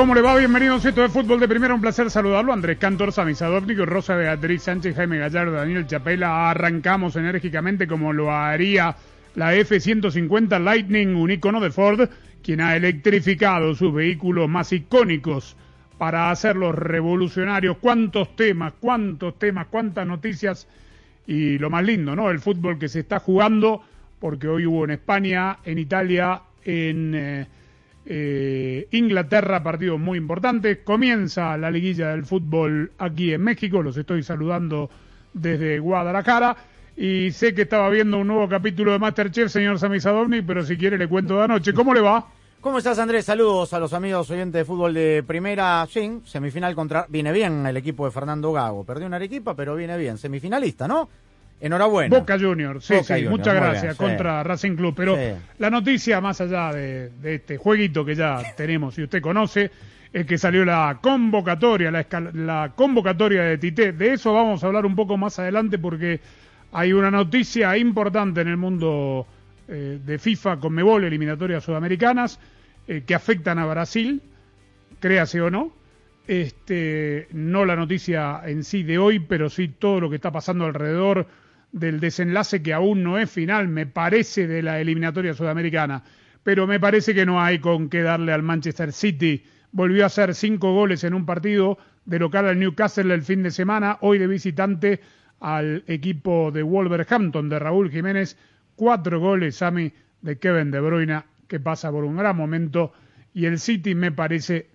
¿Cómo le va? Bienvenidos a esto de Fútbol de Primera, un placer saludarlo. Andrés Cantor, Sami Rosa Beatriz Sánchez, Jaime Gallardo, Daniel Chapela. Arrancamos enérgicamente como lo haría la F-150 Lightning, un icono de Ford, quien ha electrificado sus vehículos más icónicos para hacerlos revolucionarios. ¿Cuántos temas, cuántos temas, cuántas noticias? Y lo más lindo, ¿no? El fútbol que se está jugando, porque hoy hubo en España, en Italia, en... eh, eh, Inglaterra, partido muy importante. Comienza la liguilla del fútbol aquí en México. Los estoy saludando desde Guadalajara. Y sé que estaba viendo un nuevo capítulo de Masterchef, señor Sami Sadovnik, pero si quiere le cuento de anoche. ¿Cómo le va? ¿Cómo estás, Andrés? Saludos a los amigos oyentes de fútbol de primera. Sí, semifinal contra. Viene bien el equipo de Fernando Gago. Perdió una Arequipa, pero viene bien. Semifinalista, ¿no? Enhorabuena. Boca Juniors, sí, Boca sí, muchas gracias, bien, sí. contra Racing Club. Pero Sí. la noticia, más allá de, de este jueguito que ya tenemos y usted conoce, es que salió la convocatoria, la, la convocatoria de Tite. De eso vamos a hablar un poco más adelante porque hay una noticia importante en el mundo eh, de FIFA con Mebol, eliminatorias sudamericanas, eh, que afectan a Brasil, créase o no. Este, no la noticia en sí de hoy, pero sí todo lo que está pasando alrededor del desenlace que aún no es final, me parece, de la eliminatoria sudamericana. Pero me parece que no hay con qué darle al Manchester City. Volvió a hacer cinco goles en un partido de local al Newcastle el fin de semana, hoy de visitante al equipo de Wolverhampton de Raúl Jiménez. Cuatro goles, Sami, de Kevin De Bruyne, que pasa por un gran momento. Y el City me parece,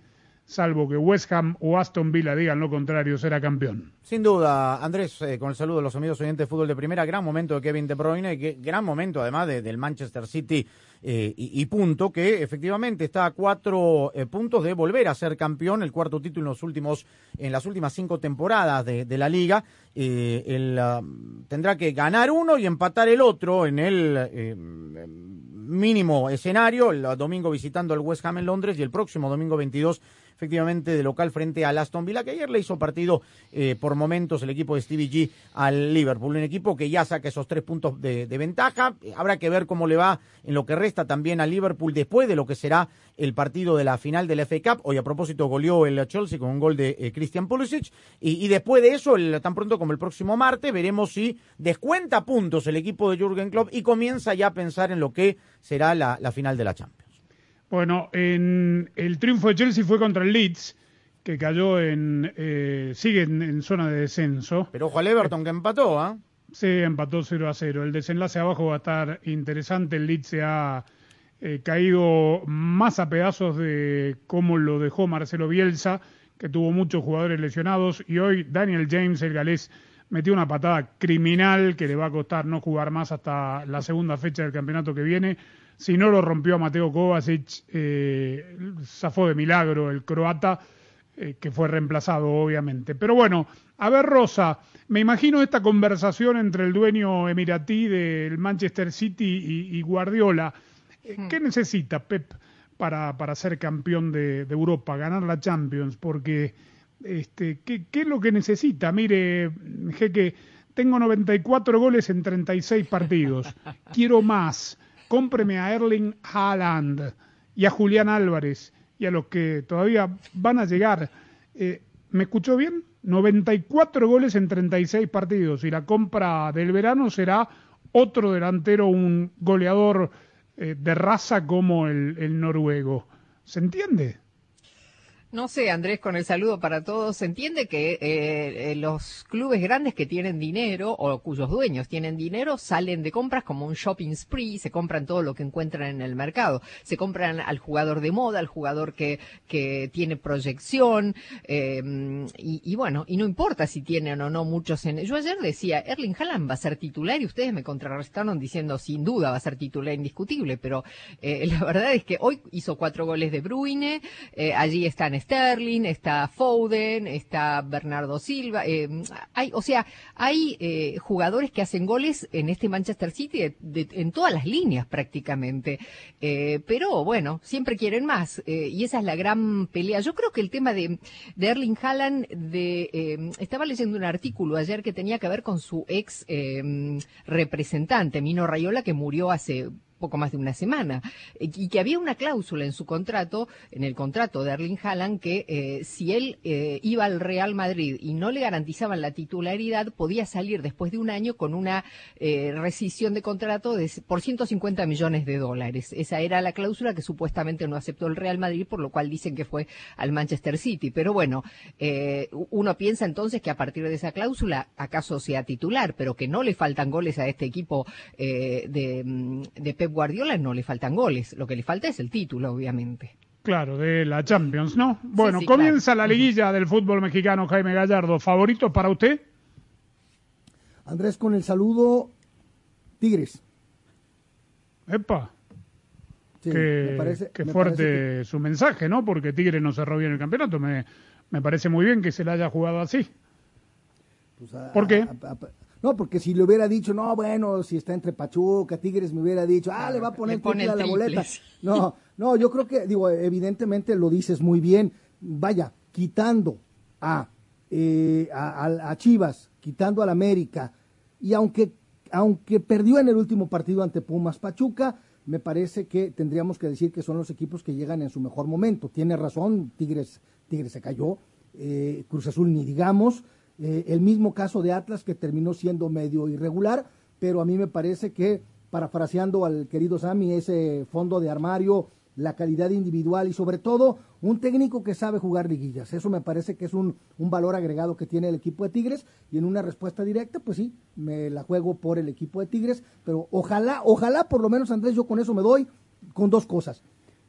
salvo que West Ham o Aston Villa digan lo contrario, será campeón. Sin duda, Andrés, eh, con el saludo de los amigos oyentes de fútbol de primera, gran momento de Kevin De Bruyne, que- gran momento además de- del Manchester City eh, y, punto, que efectivamente está a cuatro eh, puntos de volver a ser campeón, el cuarto título en los últimos, en las últimas cinco temporadas de, la liga. Ah, tendrá que ganar uno y empatar el otro en el mínimo escenario, el domingo visitando al West Ham en Londres y el próximo domingo 22 efectivamente de local frente al Aston Villa, que ayer le hizo partido eh, por momentos el equipo de Stevie G al Liverpool, un equipo que ya saca esos tres puntos de, de ventaja. Habrá que ver cómo le va en lo que resta también al Liverpool después de lo que será el partido de la final del FA Cup. Hoy a propósito goleó el Chelsea con un gol de eh, Christian Pulisic y, y después de eso, el- tan pronto como el próximo martes, veremos si descuenta puntos el equipo de Jürgen Klopp y comienza ya a pensar en lo que será la, la final de la Champions. Bueno, en el triunfo de Chelsea fue contra el Leeds, que cayó en. eh, sigue en, en zona de descenso. Pero ojo al Everton que empató, ¿ah? Se empató 0 a 0. El desenlace abajo va a estar interesante. El Leeds se ha eh, caído más a pedazos de cómo lo dejó Marcelo Bielsa, que tuvo muchos jugadores lesionados. Y hoy Daniel James, el galés, metió una patada criminal que le va a costar no jugar más hasta la segunda fecha del campeonato que viene. Si no lo rompió a Mateo Kovacic, eh, zafó de milagro el croata, eh, que fue reemplazado obviamente. Pero bueno, a ver Rosa, me imagino esta conversación entre el dueño emiratí del Manchester City y, y Guardiola. Eh, ¿Qué necesita Pep para, para ser campeón de, de Europa, ganar la Champions? Porque, este, ¿qué, ¿qué es lo que necesita? Mire, Jeque, tengo 94 goles en 36 partidos. Quiero más. Cómpreme a Erling Haaland y a Julián Álvarez y a los que todavía van a llegar. Eh, ¿Me escuchó bien? 94 goles en 36 partidos y la compra del verano será otro delantero, un goleador eh, de raza como el, el noruego. ¿Se entiende? No sé, Andrés, con el saludo para todos, se entiende que eh, eh, los clubes grandes que tienen dinero o cuyos dueños tienen dinero salen de compras como un shopping spree, se compran todo lo que encuentran en el mercado, se compran al jugador de moda, al jugador que, que tiene proyección eh, y, bueno, y no importa si tienen o no muchos en... Yo ayer decía, Erling Haaland va a ser titular y ustedes me contrarrestaron diciendo sin duda va a ser titular indiscutible, pero la verdad es que hoy hizo cuatro goles de Bruine, allí están Sterling, está Foden, está Bernardo Silva. Eh, hay, o sea, hay eh, jugadores que hacen goles en este Manchester City en todas las líneas prácticamente. Eh, pero bueno, siempre quieren más y esa es la gran pelea. Yo creo que el tema de, de Erling Haaland, de, estaba leyendo un artículo ayer que tenía que ver con su ex representante, Mino Rayola, que murió hace poco más de una semana, eh, y que había una cláusula en su contrato, en el contrato de Erling Haaland, que eh, si él eh, iba al Real Madrid y no le garantizaban la titularidad, podía salir después de un año con una rescisión de contrato de, por 150 millones de dólares. Esa era la cláusula que supuestamente no aceptó el Real Madrid, por lo cual dicen que fue al Manchester City. Pero bueno, uno piensa entonces que a partir de esa cláusula, acaso sea titular, pero que no le faltan goles a este equipo de, mm, de Guardiola no le faltan goles, lo que le falta es el título, obviamente. Claro, de la Champions, ¿no? Bueno, comienza la liguilla del fútbol mexicano, Jaime Gallardo. ¿Favorito para usted? Andrés, con el saludo, Tigres. Epa. Sí, qué, me parece, fuerte su mensaje, ¿no? Porque Tigres no cerró bien el campeonato. Me, me parece muy bien que se le haya jugado así. Pues ¿Por qué? No, porque si le hubiera dicho, no, bueno, si está entre Pachuca, Tigres, me hubiera dicho, ah, le va a poner triple a la boleta. No, no, yo creo que, digo, evidentemente lo dices muy bien. Vaya, quitando a, eh, a, Chivas, quitando al América, y aunque, aunque perdió en el último partido ante Pumas Pachuca, me parece que tendríamos que decir que son los equipos que llegan en su mejor momento. Tiene razón, Tigres, Tigres se cayó, eh, Cruz Azul ni digamos, eh, el mismo caso de Atlas que terminó siendo medio irregular, pero a mí me parece que, parafraseando al querido Sami, ese fondo de armario, la calidad individual y sobre todo un técnico que sabe jugar liguillas. Eso me parece que es un, un, valor agregado que tiene el equipo de Tigres y en una respuesta directa, pues sí, me la juego por el equipo de Tigres, pero ojalá, ojalá por lo menos Andrés, yo con eso me doy con dos cosas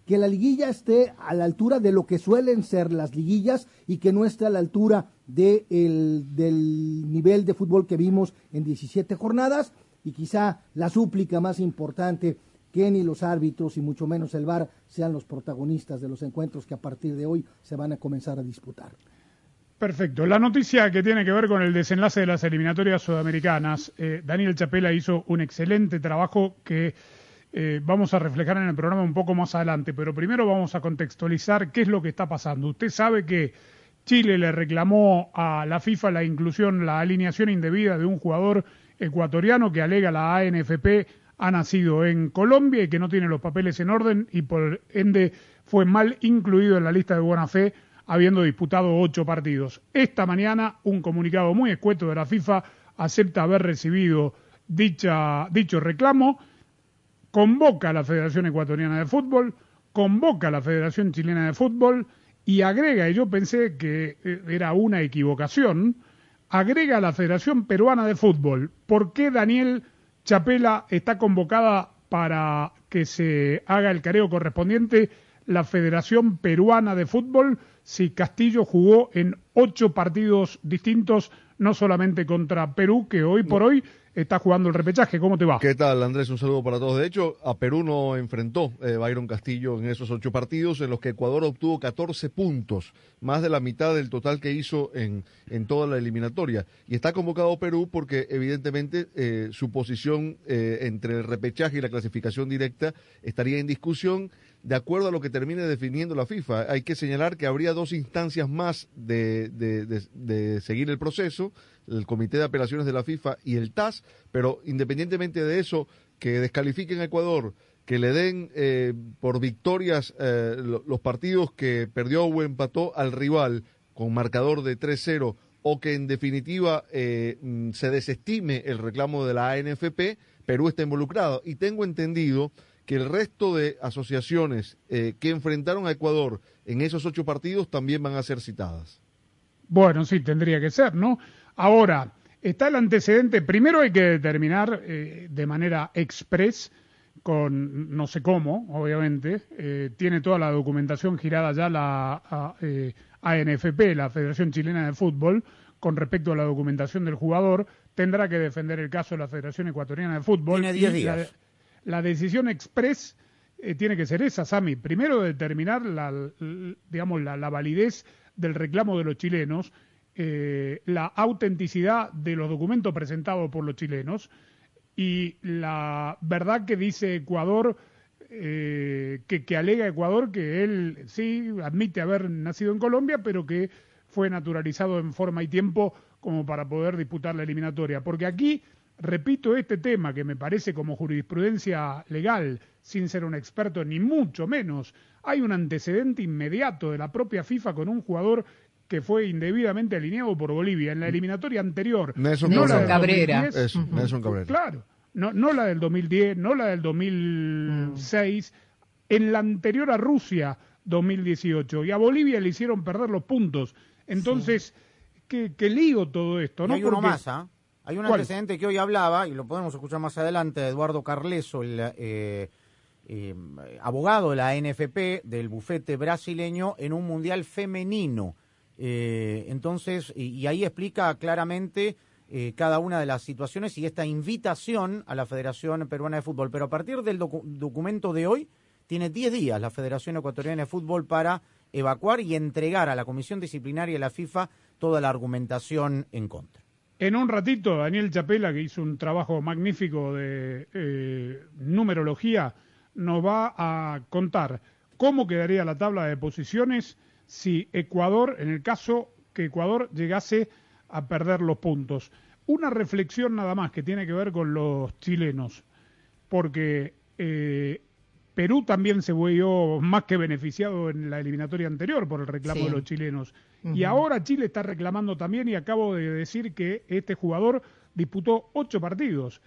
que la liguilla esté a la altura de lo que suelen ser las liguillas y que no esté a la altura de del nivel de fútbol que vimos en 17 jornadas y quizá la súplica más importante que ni los árbitros y mucho menos el VAR sean los protagonistas de los encuentros que a partir de hoy se van a comenzar a disputar. Perfecto. La noticia que tiene que ver con el desenlace de las eliminatorias sudamericanas, eh, Daniel Chapela hizo un excelente trabajo que eh, vamos a reflejar en el programa un poco más adelante, pero primero vamos a contextualizar qué es lo que está pasando. Usted sabe que Chile le reclamó a la FIFA la inclusión, la alineación indebida de un jugador ecuatoriano que alega la ANFP ha nacido en Colombia y que no tiene los papeles en orden y por ende fue mal incluido en la lista de buena fe habiendo disputado ocho partidos. Esta mañana un comunicado muy escueto de la FIFA acepta haber recibido dicha, dicho reclamo convoca a la Federación Ecuatoriana de Fútbol, convoca a la Federación Chilena de Fútbol y agrega, y yo pensé que eh, era una equivocación, agrega a la Federación Peruana de Fútbol. ¿Por qué Daniel Chapela está convocada para que se haga el careo correspondiente la Federación Peruana de Fútbol si Castillo jugó en ocho partidos distintos, no solamente contra Perú, que hoy por hoy está jugando el repechaje. ¿Cómo te va? ¿Qué tal, Andrés? Un saludo para todos. De hecho, a Perú no enfrentó eh, Byron Castillo en esos ocho partidos, en los que Ecuador obtuvo 14 puntos, más de la mitad del total que hizo en, en toda la eliminatoria. Y está convocado Perú porque, evidentemente, eh, su posición eh, entre el repechaje y la clasificación directa estaría en discusión de acuerdo a lo que termine definiendo la FIFA. Hay que señalar que habría dos instancias más de, de, seguir el proceso, el Comité de Apelaciones de la FIFA y el TAS, pero independientemente de eso, que descalifiquen a Ecuador, que le den eh, por victorias eh, los partidos que perdió o empató al rival con marcador de 3-0 o que en definitiva eh, mm, se desestime el reclamo de la ANFP, Perú está involucrado. Y tengo entendido que el resto de asociaciones eh, que enfrentaron a Ecuador en esos ocho partidos también van a ser citadas. Bueno, sí, tendría que ser, ¿no? Ahora, está el antecedente, primero hay que determinar eh, de manera express, con no sé cómo, obviamente, eh, tiene toda la documentación girada ya la ANFP, la Federación Chilena de Fútbol, con respecto a la documentación del jugador, tendrá que defender el caso de la Federación Ecuatoriana de Fútbol. Tiene 10 días la decisión express eh, tiene que ser esa, Sami. Primero determinar la, digamos, la, validez del reclamo de los chilenos, eh, la autenticidad de los documentos presentados por los chilenos y la verdad que dice Ecuador, eh, que, que alega Ecuador que él sí admite haber nacido en Colombia, pero que fue naturalizado en forma y tiempo como para poder disputar la eliminatoria. Porque aquí repito este tema que me parece como jurisprudencia legal, sin ser un experto ni mucho menos, hay un antecedente inmediato de la propia FIFA con un jugador que fue indebidamente alineado por Bolivia en la eliminatoria anterior. Nelson, Cabrera. Nelson Cabrera. Claro, no, no la del 2010, no la del 2006, en la anterior a Rusia 2018 y a Bolivia le hicieron perder los puntos. Entonces, ¿qué, lío todo esto? ¿no? hay uno más, ¿ah? Hay un antecedente que hoy hablaba, y lo podemos escuchar más adelante, de Eduardo Carleso, el eh, eh, abogado de la NFP, del bufete brasileño, en un mundial femenino. Eh, entonces, y, ahí explica claramente cada una de las situaciones y esta invitación a la Federación Peruana de Fútbol. Pero a partir del documento de hoy, tiene 10 días la Federación Ecuatoriana de Fútbol para evacuar y entregar a la Comisión Disciplinaria de la FIFA toda la argumentación en contra. En un ratito, Daniel Chapela, que hizo un trabajo magnífico de eh, numerología, nos va a contar cómo quedaría la tabla de posiciones si Ecuador, en el caso que Ecuador llegase a perder los puntos. Una reflexión nada más que tiene que ver con los chilenos, porque eh, Perú también se vio más que beneficiado en la eliminatoria anterior por el reclamo de los chilenos. Y ahora Chile está reclamando también y acabo de decir que este jugador disputó ocho partidos.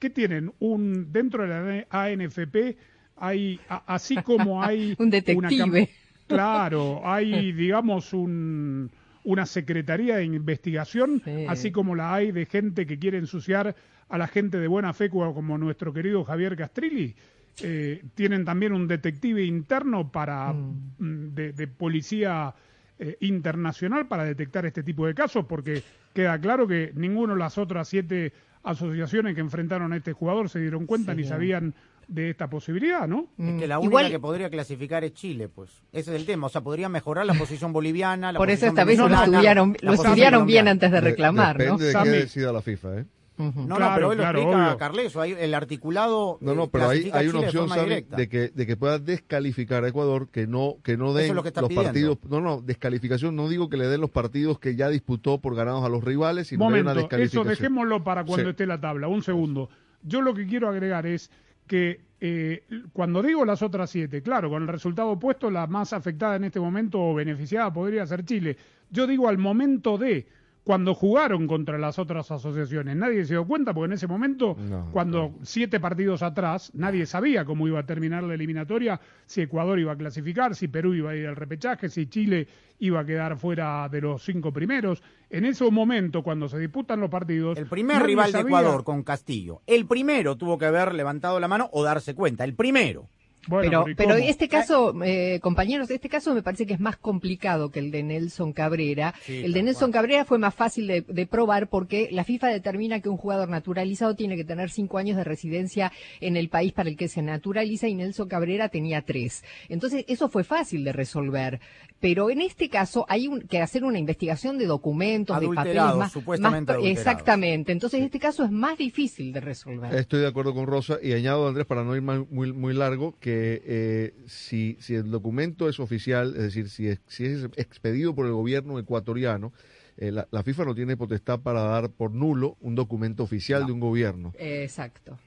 ¿Qué tienen? Un dentro de la ANFP hay así como hay un detective. Claro, hay digamos un una secretaría de investigación, así como la hay de gente que quiere ensuciar a la gente de buena fe como nuestro querido Javier Castrilli. Eh, tienen también un detective interno para mm. Mm, de, policía eh, internacional para detectar este tipo de casos, porque queda claro que ninguno de las otras siete asociaciones que enfrentaron a este jugador se dieron cuenta ni sabían de esta posibilidad, ¿no? Es que la única que podría clasificar es Chile, pues. Ese es el tema. O sea, podría mejorar la posición boliviana. La Por eso esta vez lo estudiaron, lo estudiaron bien antes de reclamar, ¿no? Depende de qué decida la FIFA, ¿eh? No, no, pero hoy lo explica Carleso, el articulado. No, no, pero hay, hay una opción, de, que, de que pueda descalificar a Ecuador, que no, que no den los partidos. No, no, descalificación, no digo que le den los partidos que ya disputó por ganados a los rivales, sino Momento, una descalificación. Eso dejémoslo para cuando esté la tabla. Un segundo. Yo lo que quiero agregar es que eh, cuando digo las otras siete, claro, con el resultado opuesto, la más afectada en este momento o beneficiada podría ser Chile. Yo digo al momento de cuando jugaron contra las otras asociaciones. Nadie se dio cuenta porque en ese momento, cuando siete partidos atrás, nadie sabía cómo iba a terminar la eliminatoria, si Ecuador iba a clasificar, si Perú iba a ir al repechaje, si Chile iba a quedar fuera de los cinco primeros. En ese momento, cuando se disputan los partidos... El primer rival de Ecuador con Castillo, el primero tuvo que haber levantado la mano o darse cuenta, el primero pero, pero este caso, eh, compañeros, este caso me parece que es más complicado que el de Nelson Cabrera. el de Nelson Cabrera fue más fácil de, de, probar porque la FIFA determina que un jugador naturalizado tiene que tener cinco años de residencia en el país para el que se naturaliza y Nelson Cabrera tenía tres. Entonces, eso fue fácil de resolver. Pero en este caso hay que hacer una investigación de documentos, de papeles más, supuestamente exactamente. Entonces, este caso es más difícil de resolver. Estoy de acuerdo con Rosa y añado, Andrés, para no ir muy, muy largo, que eh, si, si el documento es oficial, es decir, si es, si es expedido por el gobierno ecuatoriano, eh, la, FIFA no tiene potestad para dar por nulo un documento oficial de un gobierno. Exacto.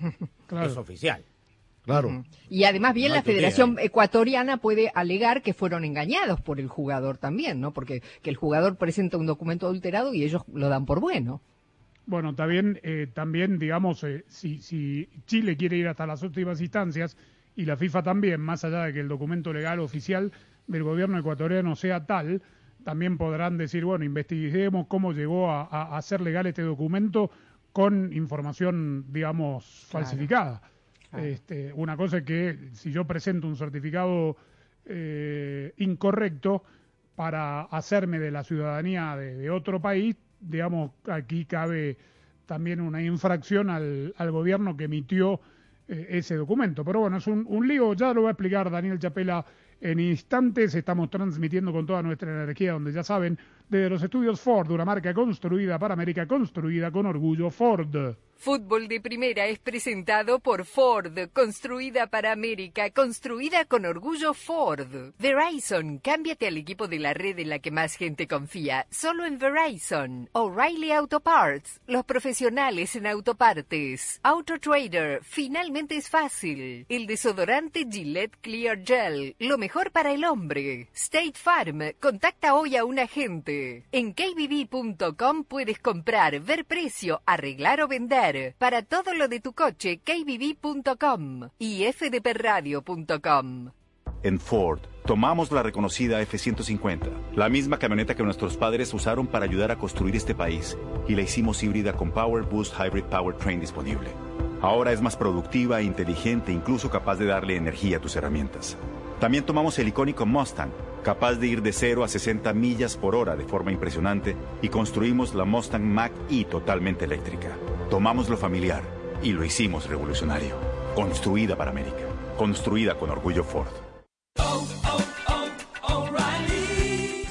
Es oficial. Claro. Y además bien la Federación Ecuatoriana puede alegar que fueron engañados por el jugador también, ¿no? Porque que el jugador presenta un documento adulterado y ellos lo dan por bueno. Bueno, también, eh, también digamos, eh, si, si Chile quiere ir hasta las últimas instancias y la FIFA también, más allá de que el documento legal oficial del gobierno ecuatoriano sea tal, también podrán decir, bueno, investiguemos cómo llegó a, ser legal este documento con información, digamos, falsificada. Este, una cosa es que si yo presento un certificado eh, incorrecto para hacerme de la ciudadanía de, otro país, digamos, aquí cabe también una infracción al, gobierno que emitió eh, ese documento. Pero bueno, es un, un lío, ya lo va a explicar Daniel Chapela en instantes estamos transmitiendo con toda nuestra energía, donde ya saben, desde los estudios Ford, una marca construida para América, construida con orgullo Ford. Fútbol de Primera es presentado por Ford, construida para América, construida con orgullo Ford. Verizon, cámbiate al equipo de la red en la que más gente confía, solo en Verizon. O'Reilly Auto Parts, los profesionales en autopartes. Auto Trader, finalmente es fácil. El desodorante Gillette Clear Gel, lo mejor para el hombre. State Farm, contacta hoy a un agente. En kbb.com puedes comprar, ver precio, arreglar o vender para todo lo de tu coche, kbb.com y fdpradio.com. En Ford, tomamos la reconocida F-150, la misma camioneta que nuestros padres usaron para ayudar a construir este país, y la hicimos híbrida con Power Boost Hybrid Powertrain disponible. Ahora es más productiva inteligente, incluso capaz de darle energía a tus herramientas. También tomamos el icónico Mustang, capaz de ir de 0 a 60 millas por hora de forma impresionante, y construimos la Mustang Mach-E totalmente eléctrica. Tomamos lo familiar y lo hicimos revolucionario. Construida para América. Construida con orgullo Ford.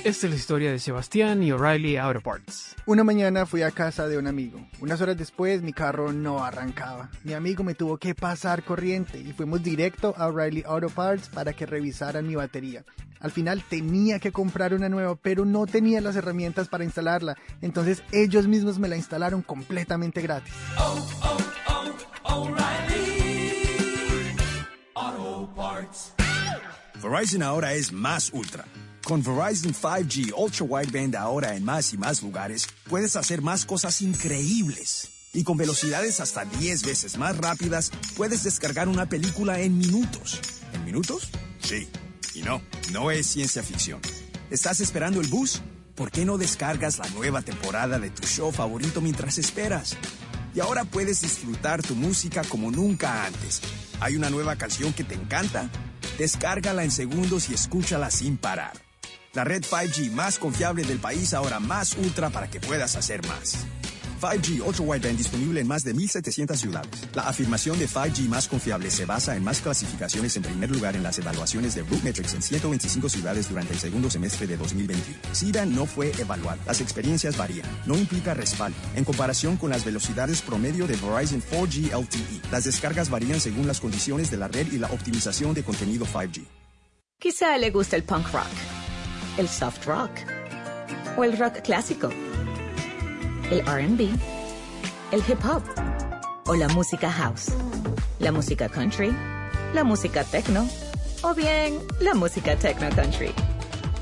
Esta es la historia de Sebastián y O'Reilly Auto Parts. Una mañana fui a casa de un amigo. Unas horas después mi carro no arrancaba. Mi amigo me tuvo que pasar corriente y fuimos directo a O'Reilly Auto Parts para que revisaran mi batería. Al final tenía que comprar una nueva, pero no tenía las herramientas para instalarla. Entonces ellos mismos me la instalaron completamente gratis. Oh, oh, oh, Verizon ahora es más ultra con Verizon 5G Ultra Wideband ahora en más y más lugares, puedes hacer más cosas increíbles. Y con velocidades hasta 10 veces más rápidas, puedes descargar una película en minutos. ¿En minutos? Sí. Y no, no es ciencia ficción. ¿Estás esperando el bus? ¿Por qué no descargas la nueva temporada de tu show favorito mientras esperas? Y ahora puedes disfrutar tu música como nunca antes. ¿Hay una nueva canción que te encanta? Descárgala en segundos y escúchala sin parar. La red 5G más confiable del país ahora más ultra para que puedas hacer más. 5G Ultra Wideband disponible en más de 1.700 ciudades. La afirmación de 5G más confiable se basa en más clasificaciones en primer lugar en las evaluaciones de Metrics en 125 ciudades durante el segundo semestre de 2021. SIDA no fue evaluada. Las experiencias varían. No implica respaldo. En comparación con las velocidades promedio de Verizon 4G LTE, las descargas varían según las condiciones de la red y la optimización de contenido 5G. Quizá le guste el punk rock el soft rock o el rock clásico, el RB, el hip hop o la música house, la música country, la música techno o bien la música techno country.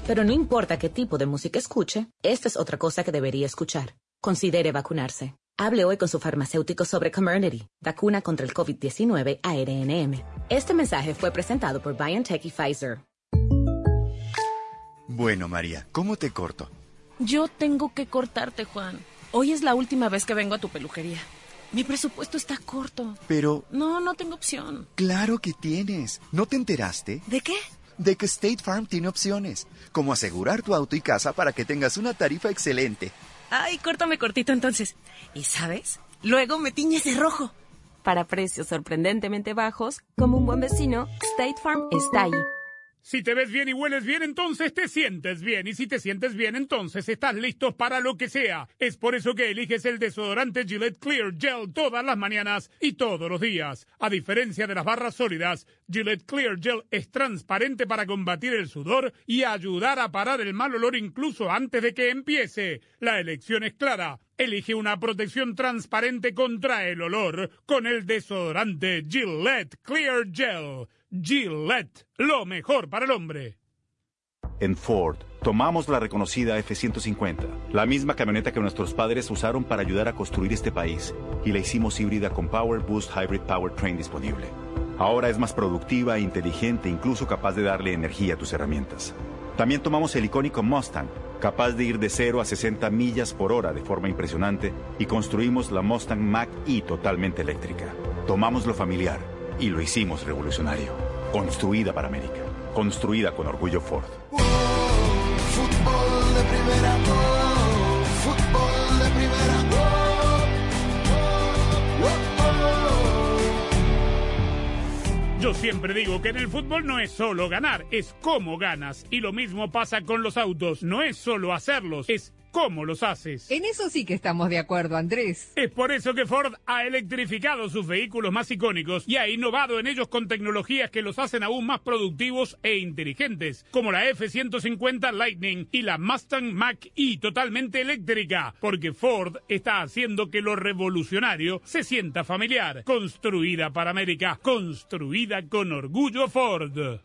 Pero no importa qué tipo de música escuche, esta es otra cosa que debería escuchar. Considere vacunarse. Hable hoy con su farmacéutico sobre Comirnaty, vacuna contra el COVID-19 ARNM. Este mensaje fue presentado por BioNTech y Pfizer. Bueno, María, ¿cómo te corto? Yo tengo que cortarte, Juan. Hoy es la última vez que vengo a tu peluquería. Mi presupuesto está corto. Pero... No, no tengo opción. Claro que tienes. ¿No te enteraste? ¿De qué? De que State Farm tiene opciones, como asegurar tu auto y casa para que tengas una tarifa excelente. Ay, córtame cortito entonces. ¿Y sabes? Luego me tiñes de rojo. Para precios sorprendentemente bajos, como un buen vecino, State Farm está ahí si te ves bien y hueles bien, entonces te sientes bien. Y si te sientes bien, entonces estás listo para lo que sea. Es por eso que eliges el desodorante Gillette Clear Gel todas las mañanas y todos los días. A diferencia de las barras sólidas, Gillette Clear Gel es transparente para combatir el sudor y ayudar a parar el mal olor incluso antes de que empiece. La elección es clara. Elige una protección transparente contra el olor con el desodorante Gillette Clear Gel. Gillette, lo mejor para el hombre. En Ford, tomamos la reconocida F-150, la misma camioneta que nuestros padres usaron para ayudar a construir este país, y la hicimos híbrida con Power Boost Hybrid Powertrain disponible. Ahora es más productiva, inteligente, incluso capaz de darle energía a tus herramientas. También tomamos el icónico Mustang, capaz de ir de 0 a 60 millas por hora de forma impresionante, y construimos la Mustang Mach-E totalmente eléctrica. Tomamos lo familiar y lo hicimos revolucionario. Construida para América. Construida con orgullo Ford. Fútbol de primera, oh, fútbol de primera, oh, oh, Yo siempre digo que en el fútbol no es solo ganar, es cómo ganas. Y lo mismo pasa con los autos, no es solo hacerlos, es cómo los haces. En eso sí que estamos de acuerdo, Andrés. Es por eso que Ford ha electrificado sus vehículos más icónicos y ha innovado en ellos con tecnologías que los hacen aún más productivos e inteligentes, como la F-150 Lightning y la Mustang Mach-E totalmente eléctrica, porque Ford está haciendo que lo revolucionario se sienta familiar. Construida para América, construida con orgullo Ford.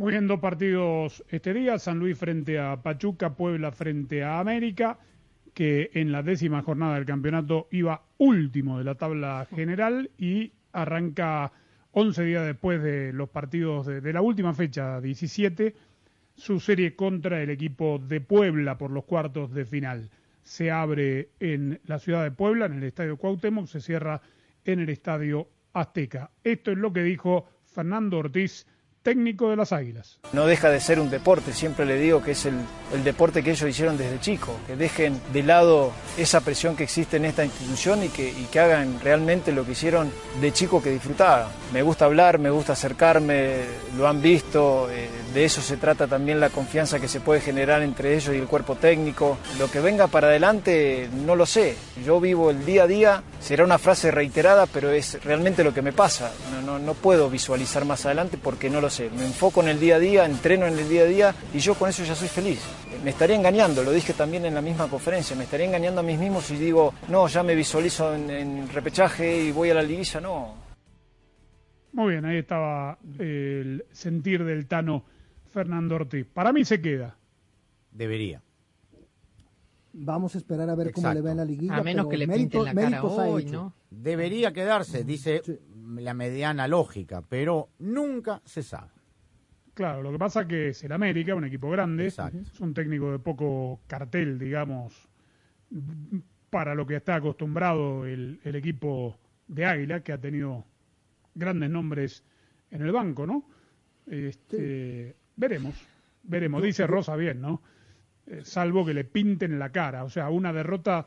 Muy bien, dos partidos este día, San Luis frente a Pachuca, Puebla frente a América, que en la décima jornada del campeonato iba último de la tabla general y arranca 11 días después de los partidos de, de la última fecha, 17, su serie contra el equipo de Puebla por los cuartos de final. Se abre en la ciudad de Puebla, en el Estadio Cuauhtémoc, se cierra en el Estadio Azteca. Esto es lo que dijo Fernando Ortiz, técnico de las Águilas. No deja de ser un deporte, siempre le digo que es el, deporte que ellos hicieron desde chico, que dejen de lado esa presión que existe en esta institución y que, y que hagan realmente lo que hicieron de chico que disfrutaban. Me gusta hablar, me gusta acercarme, lo han visto, eh, de eso se trata también la confianza que se puede generar entre ellos y el cuerpo técnico. Lo que venga para adelante no lo sé, yo vivo el día a día, será una frase reiterada, pero es realmente lo que me pasa. No, no, no puedo visualizar más adelante porque no lo sé. Me enfoco en el día a día, entreno en el día a día y yo con eso ya soy feliz. Me estaría engañando, lo dije también en la misma conferencia, me estaría engañando a mí mismo si digo, no, ya me visualizo en, en repechaje y voy a la liguilla, no. Muy bien, ahí estaba el sentir del Tano Fernando Ortiz. Para mí se queda. Debería. Vamos a esperar a ver Exacto. cómo le va en la liguilla. A menos pero que le méritos- pinten la cara hoy, hecho. ¿no? Debería quedarse, dice la mediana lógica, pero nunca se sabe. Claro, lo que pasa que es el América, un equipo grande, Exacto. es un técnico de poco cartel, digamos, para lo que está acostumbrado el, el equipo de Águila, que ha tenido grandes nombres en el banco, ¿no? Este, Veremos, veremos. Dice Rosa bien, ¿no? Eh, salvo que le pinten la cara. O sea, una derrota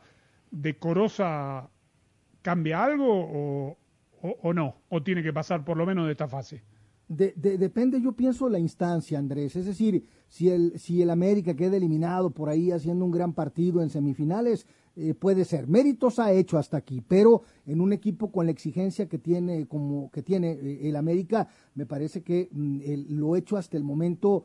decorosa cambia algo o, o- o no, o tiene que pasar por lo menos de esta fase. De- de- depende, yo pienso, la instancia, Andrés. Es decir, si el, si el América queda eliminado por ahí haciendo un gran partido en semifinales, eh, puede ser. Méritos ha hecho hasta aquí, pero en un equipo con la exigencia que tiene, como que tiene eh, el América, me parece que mm, lo hecho hasta el momento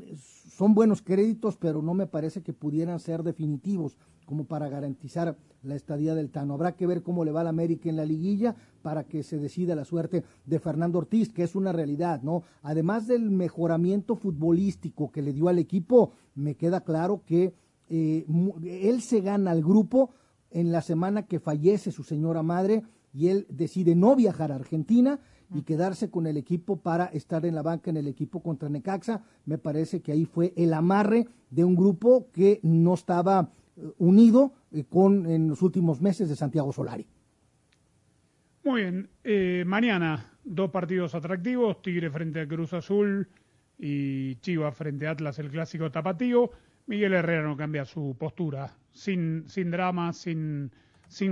eh, son buenos créditos, pero no me parece que pudieran ser definitivos como para garantizar la estadía del Tano. Habrá que ver cómo le va al América en la liguilla para que se decida la suerte de Fernando Ortiz, que es una realidad, ¿no? Además del mejoramiento futbolístico que le dio al equipo, me queda claro que eh, él se gana al grupo en la semana que fallece su señora madre y él decide no viajar a Argentina y quedarse con el equipo para estar en la banca en el equipo contra Necaxa. Me parece que ahí fue el amarre de un grupo que no estaba eh, unido eh, con en los últimos meses de Santiago Solari. Muy bien, eh, mañana dos partidos atractivos, Tigre frente a Cruz Azul y Chivas frente a Atlas, el clásico tapatío. Miguel Herrera no cambia su postura, sin, sin drama, sin,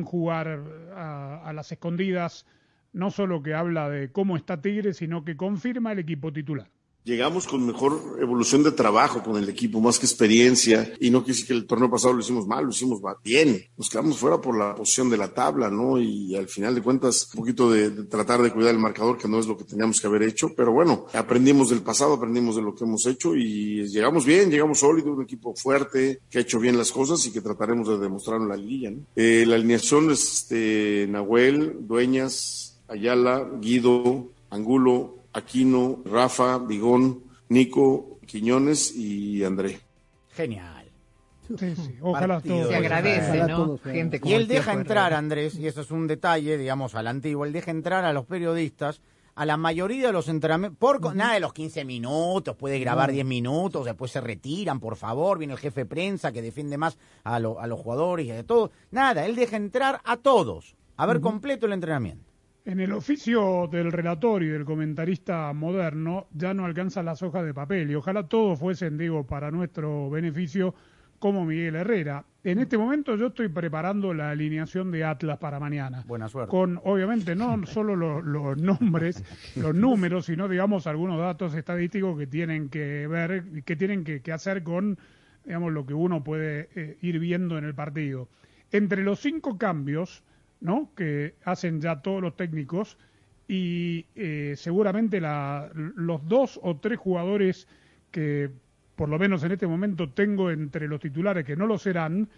jugar a, a las escondidas, no solo que habla de cómo está Tigre, sino que confirma el equipo titular. Llegamos con mejor evolución de trabajo con el equipo, más que experiencia, y no quise que el torneo pasado lo hicimos mal, lo hicimos bien. Nos quedamos fuera por la posición de la tabla, ¿no? Y al final de cuentas, un poquito de, de tratar de cuidar el marcador, que no es lo que teníamos que haber hecho, pero bueno, aprendimos del pasado, aprendimos de lo que hemos hecho y llegamos bien, llegamos sólido, un equipo fuerte, que ha hecho bien las cosas y que trataremos de demostrarlo en la liguilla, ¿no? Eh, la alineación es este, Nahuel, Dueñas, Ayala, Guido, Angulo, Aquino, Rafa, Bigón, Nico, Quiñones y André. Genial. Sí, sí. Ojalá Partido. todos. Se agradece, Ojalá ¿no? Gente como Y él deja entrar, Andrés, y eso es un detalle, digamos, al antiguo, él deja entrar a los periodistas a la mayoría de los entrenamientos, por nada de los 15 minutos, puede grabar 10 minutos, después se retiran, por favor, viene el jefe de prensa que defiende más a, lo- a los jugadores y a todo. Nada, él deja entrar a todos, a ver completo el entrenamiento. En el oficio del relator y del comentarista moderno ya no alcanzan las hojas de papel y ojalá todos fuesen, digo, para nuestro beneficio como Miguel Herrera. En este momento yo estoy preparando la alineación de Atlas para mañana. Buena suerte. Con, obviamente, no solo los, los nombres, los números, sino, digamos, algunos datos estadísticos que tienen que ver, que tienen que, que hacer con, digamos, lo que uno puede eh, ir viendo en el partido. Entre los cinco cambios, ¿no? Que hacen ya todos los técnicos y eh, seguramente la- los dos o tres jugadores que por lo menos en este momento tengo entre los titulares que no lo serán,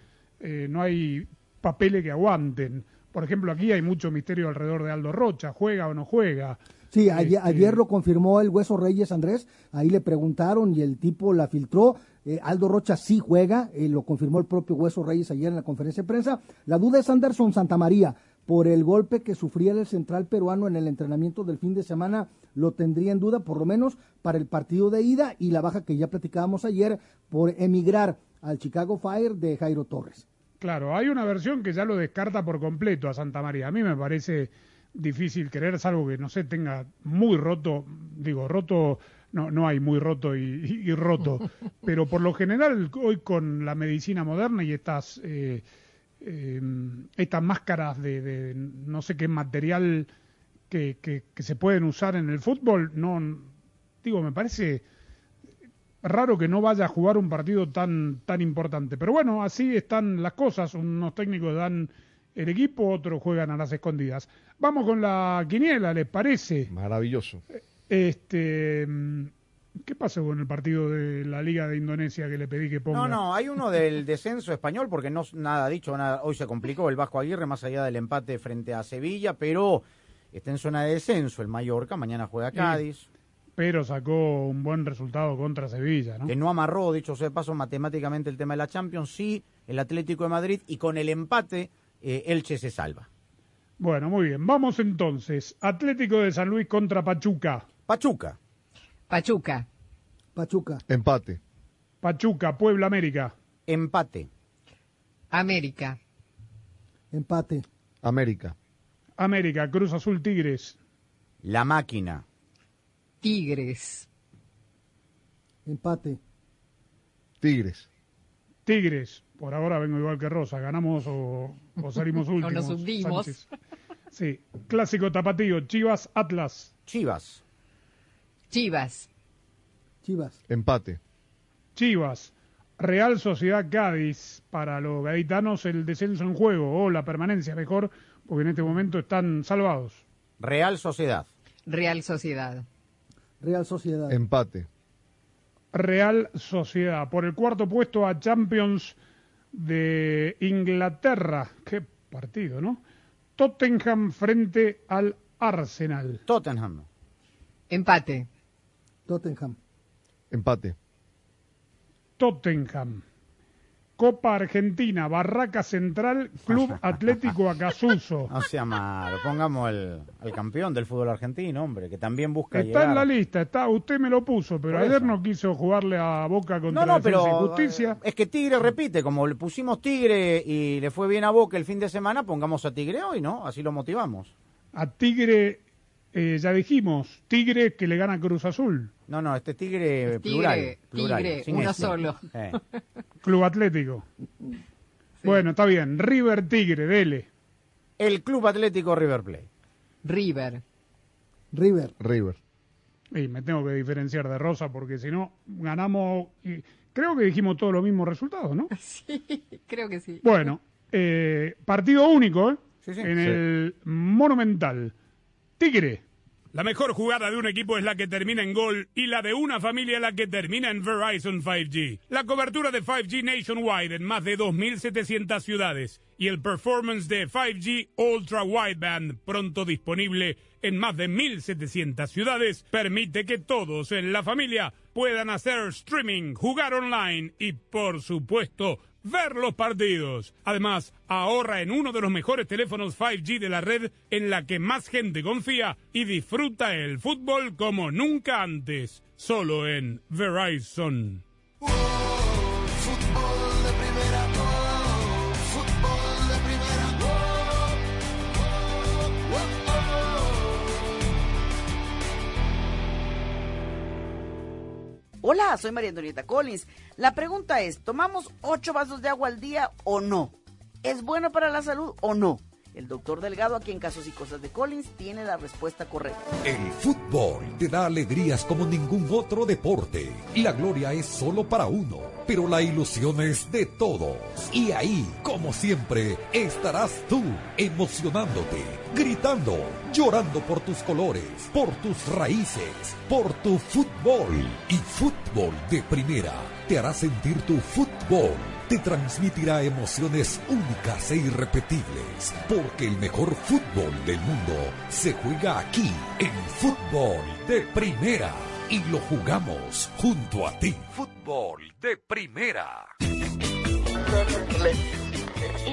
eh, no hay papeles que aguanten. Por ejemplo, aquí hay mucho misterio alrededor de Aldo Rocha, ¿juega o no juega? Sí, ayer, Este, ayer lo confirmó el Hueso Reyes Andrés, ahí le preguntaron y el tipo la filtró. Eh, Aldo Rocha sí juega, eh, lo confirmó el propio Hueso Reyes ayer en la conferencia de prensa. La duda es Anderson Santamaría, por el golpe que sufría el central peruano en el entrenamiento del fin de semana, lo tendría en duda, por lo menos para el partido de ida y la baja que ya platicábamos ayer por emigrar al Chicago Fire de Jairo Torres. Claro, hay una versión que ya lo descarta por completo a Santa María. A mí me parece difícil creer, salvo que, no sé, tenga muy roto, digo, roto, no, no hay muy roto y, y- roto, pero por lo general hoy con la medicina moderna y estas, eh, eh, estas máscaras de, de no sé qué material que, que, que se pueden usar en el fútbol, no, digo, me parece raro que no vaya a jugar un partido tan, tan importante. Pero bueno, así están las cosas. Unos técnicos dan el equipo, otros juegan a las escondidas. Vamos con la quiniela, ¿les parece? Maravilloso. Este, mm, ¿Qué pasó con el partido de la Liga de Indonesia que le pedí que ponga? No, no, hay uno del descenso español, porque no nada dicho, nada, hoy se complicó el Vasco Aguirre, más allá del empate frente a Sevilla, pero está en zona de descenso el Mallorca, mañana juega Cádiz. Pero sacó un buen resultado contra Sevilla, ¿no? que no amarró, dicho sea de paso, matemáticamente el tema de la Champions, sí, el Atlético de Madrid, y con el empate, eh, Elche se salva. Bueno, muy bien. Vamos entonces. Atlético de San Luis contra Pachuca. Pachuca. Pachuca. Pachuca. Empate. Pachuca, Puebla, América. Empate. América. Empate. América. América, Cruz Azul, Tigres. La máquina. Tigres. Empate. Tigres. Tigres. Por ahora vengo igual que Rosa. ¿Ganamos o, o salimos últimos? nos hundimos. Sánchez. Sí. Clásico tapatío. Chivas, Atlas. Chivas. Chivas. Chivas. Empate. Chivas. Real Sociedad Cádiz. Para los gaditanos el descenso en juego o la permanencia mejor, porque en este momento están salvados. Real Sociedad. Real Sociedad. Real Sociedad. Empate. Real Sociedad. Por el cuarto puesto a Champions de Inglaterra. Qué partido, ¿no? Tottenham frente al Arsenal. Tottenham. Empate. Tottenham. Empate. Tottenham. Copa Argentina, Barraca Central, Club Atlético Acasuso. No sea malo, pongamos el, al campeón del fútbol argentino, hombre, que también busca Está llegar. en la lista, está, usted me lo puso, pero ayer no quiso jugarle a Boca contra No, no, y pero Justicia. eh, es que Tigre repite, como le pusimos Tigre y le fue bien a Boca el fin de semana, pongamos a Tigre hoy, ¿no? Así lo motivamos. A Tigre, eh, ya dijimos, Tigre que le gana Cruz Azul. No, no, este es Tigre Es tigre, plural. plural, tigre, uno este. solo. Eh. Club Atlético. Bueno, está bien. River Tigre, dele. El Club Atlético River Plate. River. River. River. Y me tengo que diferenciar de Rosa porque si no, ganamos. y creo que dijimos todos los mismos resultados, ¿no? Sí, creo que sí. Bueno, eh, partido único, ¿eh? Sí, sí. En Sí. el Monumental. Tigre. La mejor jugada de un equipo es la que termina en gol y la de una familia la que termina en Verizon 5G. La cobertura de 5G nationwide en más de 2.700 ciudades y el performance de 5G Ultra Wideband pronto disponible en más de 1.700 ciudades permite que todos en la familia puedan hacer streaming, jugar online y por supuesto ver los partidos. Además, ahorra en uno de los mejores teléfonos 5G de la red en la que más gente confía y disfruta el fútbol como nunca antes. Solo en Verizon. Hola, soy María Antonieta Collins. La pregunta es, ¿tomamos ocho vasos de agua al día o no? ¿Es bueno para la salud o no? El doctor Delgado, aquí en Casos y Cosas de Collins, tiene la respuesta correcta. El fútbol te da alegrías como ningún otro deporte. La gloria es solo para uno, pero la ilusión es de todos. Y ahí, como siempre, estarás tú, emocionándote, gritando, llorando por tus colores, por tus raíces, por tu fútbol. Y fútbol de primera te hará sentir tu fútbol te transmitirá emociones únicas e irrepetibles, porque el mejor fútbol del mundo se juega aquí en fútbol de primera y lo jugamos junto a ti. Fútbol de primera.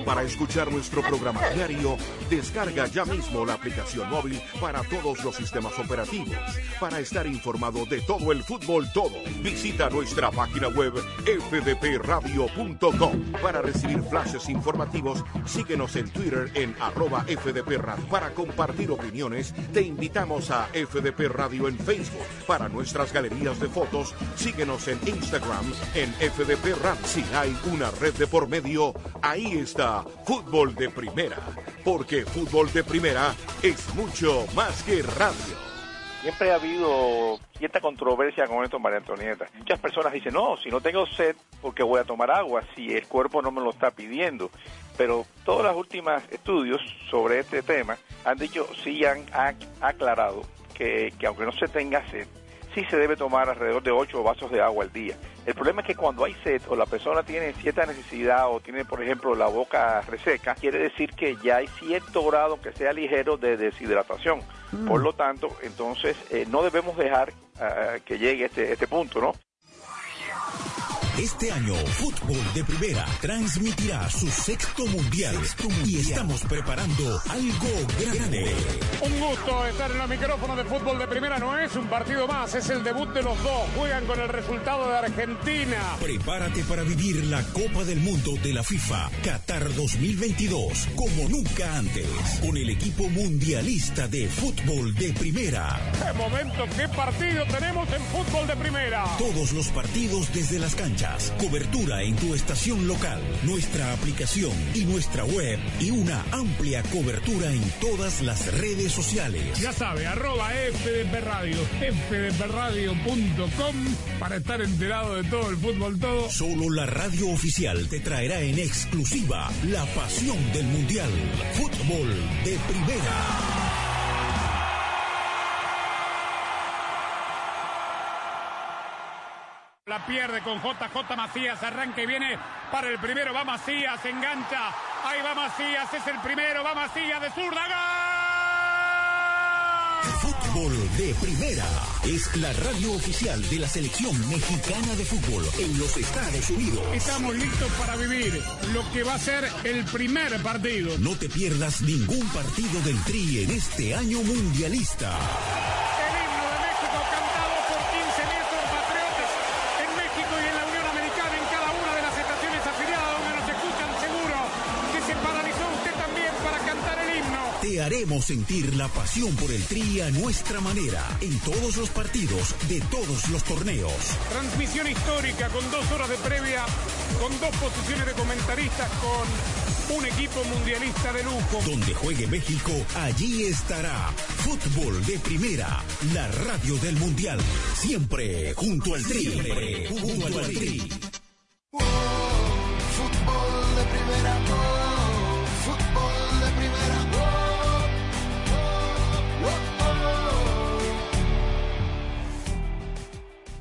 Para escuchar nuestro programa diario, descarga ya mismo la aplicación móvil para todos los sistemas operativos. Para estar informado de todo el fútbol todo, visita nuestra página web fdpradio.com. Para recibir flashes informativos, síguenos en Twitter en arroba fdpradio. Para compartir opiniones, te invitamos a FDP Radio en Facebook. Para nuestras galerías de fotos, síguenos en Instagram en FDP Radio. Si hay una red de por medio, ahí está Fútbol de Primera, porque fútbol de primera es mucho más que radio. Siempre ha habido cierta controversia con esto, María Antonieta. Muchas personas dicen, no, si no tengo sed, porque voy a tomar agua? Si el cuerpo no me lo está pidiendo. Pero todos los últimos estudios sobre este tema han dicho, sí han, aclarado que, que aunque no se tenga sed, sí se debe tomar alrededor de 8 vasos de agua al día. El problema es que cuando hay sed o la persona tiene cierta necesidad o tiene, por ejemplo, la boca reseca, quiere decir que ya hay cierto grado que sea ligero de deshidratación. Mm. Por lo tanto, entonces eh, no debemos dejar ah, que llegue este, este punto, ¿no? Este año, Fútbol de Primera transmitirá su sexto mundial, y estamos preparando algo grande. Un gusto estar en los micrófonos de Fútbol de Primera. No es un partido más, es el debut de los dos. Juegan con el resultado de Argentina. Prepárate para vivir la Copa del Mundo de la FIFA Qatar 2022 como nunca antes, con el equipo mundialista de Fútbol de Primera. ¡Qué momento, qué partido tenemos en Fútbol de Primera! Todos los partidos desde las canchas cobertura en tu estación local, nuestra aplicación y nuestra web y una amplia cobertura en todas las redes sociales. Ya sabe, arroba FDP Radio, fdpradio.com para estar enterado de todo el fútbol todo. Solo la radio oficial te traerá en exclusiva la pasión del Mundial. Fútbol de primera. La pierde con JJ Macías, arranca y viene para el primero, va Macías, engancha, ahí va Macías, es el primero, va Macías de zurda, Fútbol de Primera es la radio oficial de la selección mexicana de fútbol en los Estados Unidos. Estamos listos para vivir lo que va a ser el primer partido. No te pierdas ningún partido del Tri en este año mundialista. Te haremos sentir la pasión por el tri a nuestra manera, en todos los partidos de todos los torneos. Transmisión histórica con dos horas de previa, con dos posiciones de comentaristas, con un equipo mundialista de lujo. Donde juegue México, allí estará. Fútbol de primera, la radio del mundial. Siempre junto al tri. Siempre junto al tri.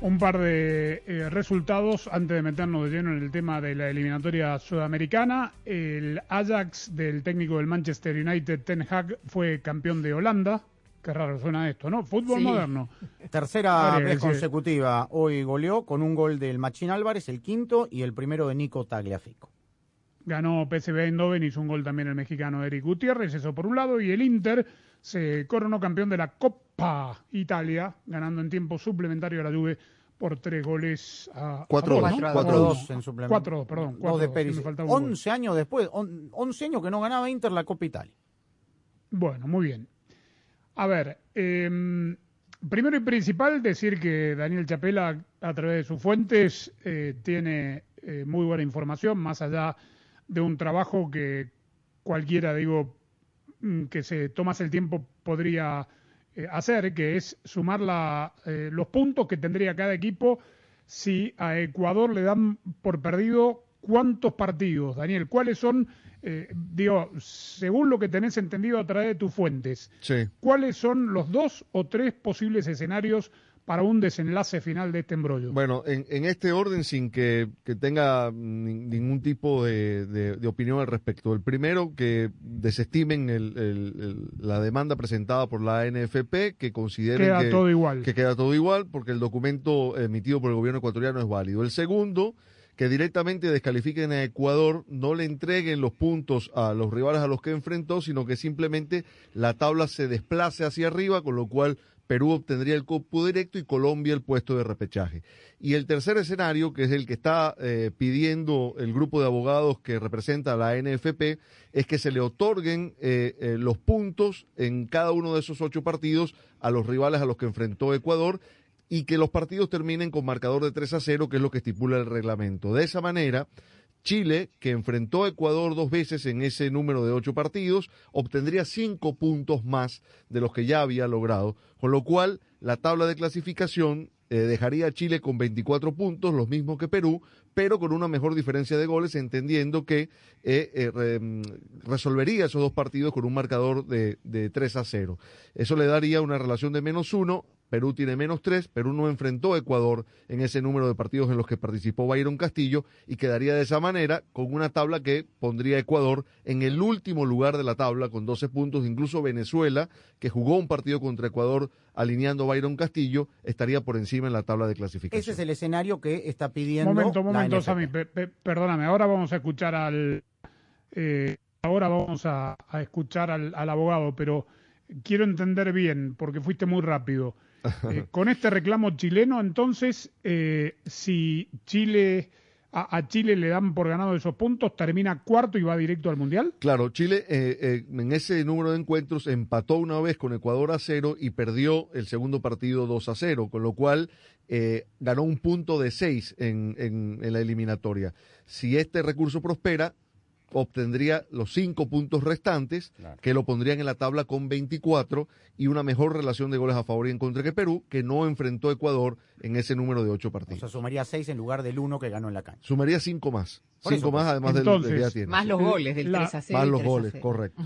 Un par de eh, resultados antes de meternos de lleno en el tema de la eliminatoria sudamericana. El Ajax del técnico del Manchester United, Ten Hag, fue campeón de Holanda. Qué raro suena esto, ¿no? Fútbol Sí. moderno. Tercera vez consecutiva. Hoy goleó con un gol del Machín Álvarez, el quinto, y el primero de Nico Tagliafico. Ganó PSV Eindhoven, hizo un gol también el mexicano Eric Gutiérrez, eso por un lado, y el Inter se coronó campeón de la Copa Italia, ganando en tiempo suplementario a la Juve por tres goles a Cuatro a dos. dos, ¿no? Cuatro dos en suplemento. Cuatro dos, perdón. Dos Cuatro de dos, Perisic. sí me faltaba un gol. 11 años después, on- 11 años que no ganaba Inter la Copa Italia. Bueno, muy bien. A ver, eh, primero y principal decir que Daniel Chapela, a través de sus fuentes, eh, tiene eh, muy buena información, más allá de un trabajo que cualquiera, digo, que se tomase el tiempo podría eh, hacer, que es sumar la, eh, los puntos que tendría cada equipo si a Ecuador le dan por perdido cuántos partidos. Daniel, ¿cuáles son, eh, digo, según lo que tenés entendido a través de tus fuentes, Sí. cuáles son los dos o tres posibles escenarios para un desenlace final de este embrollo? Bueno, en, en este orden, sin que, que tenga ni- ningún tipo de, de- de opinión al respecto. El primero, que desestimen el- el- el- la demanda presentada por la NFP, que consideren Queda que, todo igual. que queda todo igual, porque el documento emitido por el gobierno ecuatoriano es válido. El segundo, que directamente descalifiquen a Ecuador, no le entreguen los puntos a los rivales a los que enfrentó, sino que simplemente la tabla se desplace hacia arriba, con lo cual Perú obtendría el cupo directo y Colombia el puesto de repechaje. Y el tercer escenario, que es el que está eh, pidiendo el grupo de abogados que representa a la NFP, es que se le otorguen eh, eh, los puntos en cada uno de esos ocho partidos a los rivales a los que enfrentó Ecuador y que los partidos terminen con marcador de 3 a 0, que es lo que estipula el reglamento. De esa manera, Chile, que enfrentó a Ecuador dos veces en ese número de ocho partidos, obtendría cinco puntos más de los que ya había logrado, con lo cual la tabla de clasificación eh, dejaría a Chile con 24 puntos, los mismos que Perú, pero con una mejor diferencia de goles, entendiendo que eh, eh, mm, resolvería esos dos partidos con un marcador de, de 3 a 0. Eso le daría una relación de menos uno. Perú tiene menos tres, Perú no enfrentó a Ecuador en ese número de partidos en los que participó Byron Castillo y quedaría de esa manera con una tabla que pondría a Ecuador en el último lugar de la tabla con 12 puntos. Incluso Venezuela, que jugó un partido contra Ecuador alineando a Byron Castillo, estaría por encima en la tabla de clasificación. Ese es el escenario que está pidiendo. Momento, la momento, NFP. Sammy, pe- pe- perdóname, ahora vamos a escuchar al... eh, ahora vamos a, a escuchar al, al abogado, pero quiero entender bien, porque fuiste muy rápido. Eh, con este reclamo chileno, entonces, eh, si Chile a, a Chile le dan por ganado esos puntos, termina cuarto y va directo al Mundial. Claro, Chile eh, en ese número de encuentros empató una vez con Ecuador a cero y perdió el segundo partido 2 a 0, con lo cual eh, ganó un punto de seis en, en- en la eliminatoria. Si este recurso prospera, obtendría los cinco puntos restantes, que lo pondrían en la tabla con 24 y una mejor relación de goles a favor y en contra que Perú, que no enfrentó a Ecuador en ese número de ocho O partidos. sea, sumaría seis en lugar del uno que ganó en la cancha. Sumaría cinco más. Por cinco eso, más pues. además del- del, que ya Entonces, tiene. Más los goles del La- 3 a 0. Más los 3 a goles, 0. correcto.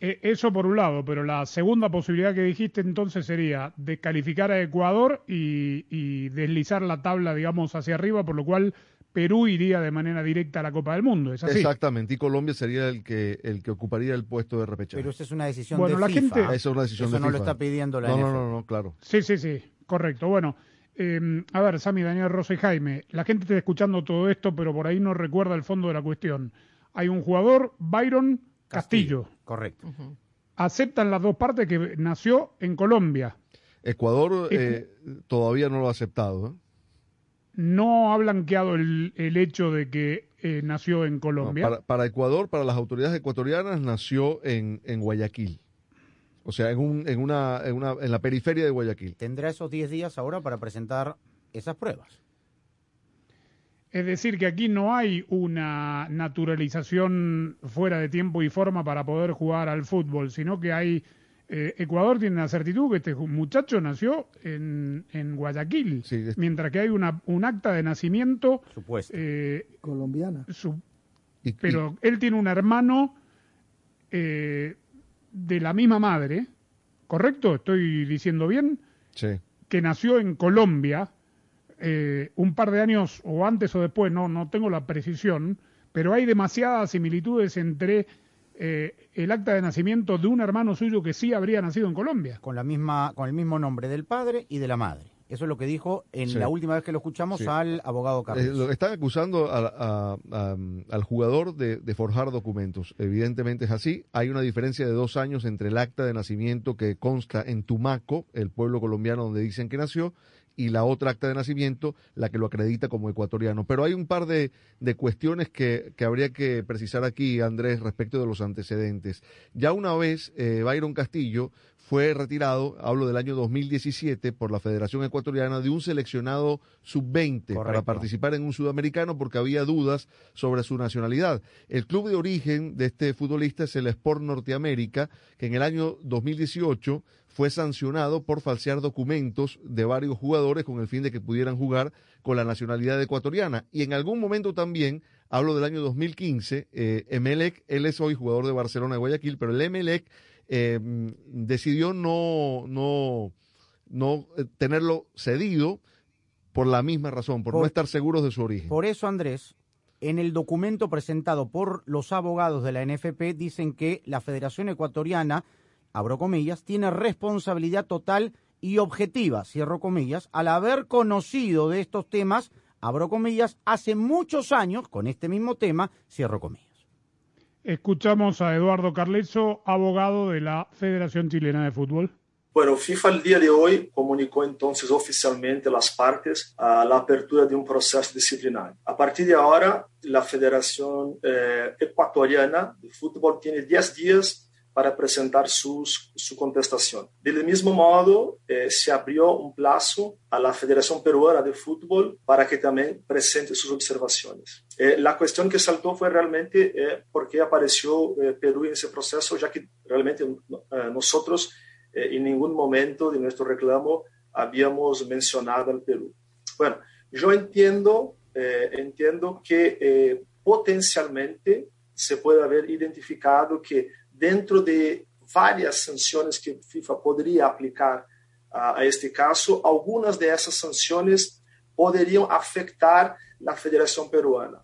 Eh, Eso por un lado, pero la segunda posibilidad que dijiste entonces sería descalificar a Ecuador y, y deslizar la tabla, digamos, hacia arriba, por lo cual Perú iría de manera directa a la Copa del Mundo. ¿Es así? Exactamente, y Colombia sería el que el que ocuparía el puesto de repechaje. Pero esa es una decisión Bueno, de la FIFA. gente- Esa es una decisión Eso de no lo está pidiendo la no, no, no, no, claro. Sí, sí, sí, correcto. Bueno, eh, a ver, Sami, Daniel, Rosa y Jaime, la gente está escuchando todo esto, pero por ahí no recuerda el fondo de la cuestión. Hay un jugador, Byron Castillo. Correcto. Aceptan las dos partes que nació en Colombia. Ecuador eh, todavía no lo ha aceptado. ¿eh? No ha blanqueado el, el hecho de que eh, nació en No, Colombia. para, para Ecuador, para las autoridades ecuatorianas, nació en, en Guayaquil. O sea, en, un, en, una, en, una, en la periferia de Guayaquil. Tendrá esos 10 días ahora para presentar esas pruebas. Es decir, que aquí no hay una naturalización fuera de tiempo y forma para poder jugar al fútbol, sino que hay... eh, Ecuador tiene la certitud que este muchacho nació en, en Guayaquil, mientras que hay una, un acta de nacimiento... Supuesto. eh, Colombiana. su- pero él tiene un hermano eh, de la misma madre, ¿correcto? ¿Estoy diciendo bien? Sí. Que nació en Colombia eh, un par de años o antes o después, no, no tengo la precisión, pero hay demasiadas similitudes entre eh, el acta de nacimiento de un hermano suyo que sí habría nacido en Colombia. Con, la misma, con el mismo nombre del padre y de la madre. Eso es lo que dijo en la última vez que lo escuchamos al abogado Carlos. Eh, lo están acusando al jugador de, de, forjar documentos. Evidentemente es así. Hay una diferencia de dos años entre el acta de nacimiento que consta en Tumaco, el pueblo colombiano donde dicen que nació, y la otra acta de nacimiento, la que lo acredita como ecuatoriano. Pero hay un par de, de cuestiones que, que, habría que precisar aquí, Andrés, respecto de los antecedentes. Ya una vez eh, Byron Castillo fue retirado, hablo del año 2017, por la Federación Ecuatoriana de un seleccionado sub-20 para participar en un sudamericano porque había dudas sobre su nacionalidad. El club de origen de este futbolista es el Sport Norteamérica, que en el año 2018 fue sancionado por falsear documentos de varios jugadores con el fin de que pudieran jugar con la nacionalidad ecuatoriana. Y en algún momento también, hablo del año 2015, eh, Emelec, él es hoy jugador de Barcelona de Guayaquil, pero el Emelec eh, decidió no, no, no eh, tenerlo cedido por la misma razón, por, por no estar seguros de su origen. Por eso, Andrés, en el documento presentado por los abogados de la NFP dicen que la Federación Ecuatoriana abro comillas, tiene responsabilidad total y objetiva, cierro comillas, al haber conocido de estos temas, abro comillas, hace muchos años con este mismo tema, cierro comillas. Escuchamos a Eduardo Carlezo, abogado de la Federación Chilena de Fútbol. Bueno, FIFA el día de hoy comunicó entonces oficialmente a las partes a la apertura de un proceso disciplinario. A partir de ahora, la Federación eh, Ecuatoriana de Fútbol tiene 10 días para presentar sus, su contestación. Del mismo modo, eh, se abrió un plazo a la Federación Peruana de Fútbol para que también presente sus observaciones. Eh, la cuestión que saltó fue realmente eh, por qué apareció Perú en ese proceso, ya que realmente nosotros en ningún momento de nuestro reclamo habíamos mencionado al Perú. Bueno, yo entiendo, entiendo que potencialmente se puede haber identificado que dentro de várias sanções que FIFA poderia aplicar a, a este caso, algumas dessas sanções poderiam afetar a Federação Peruana.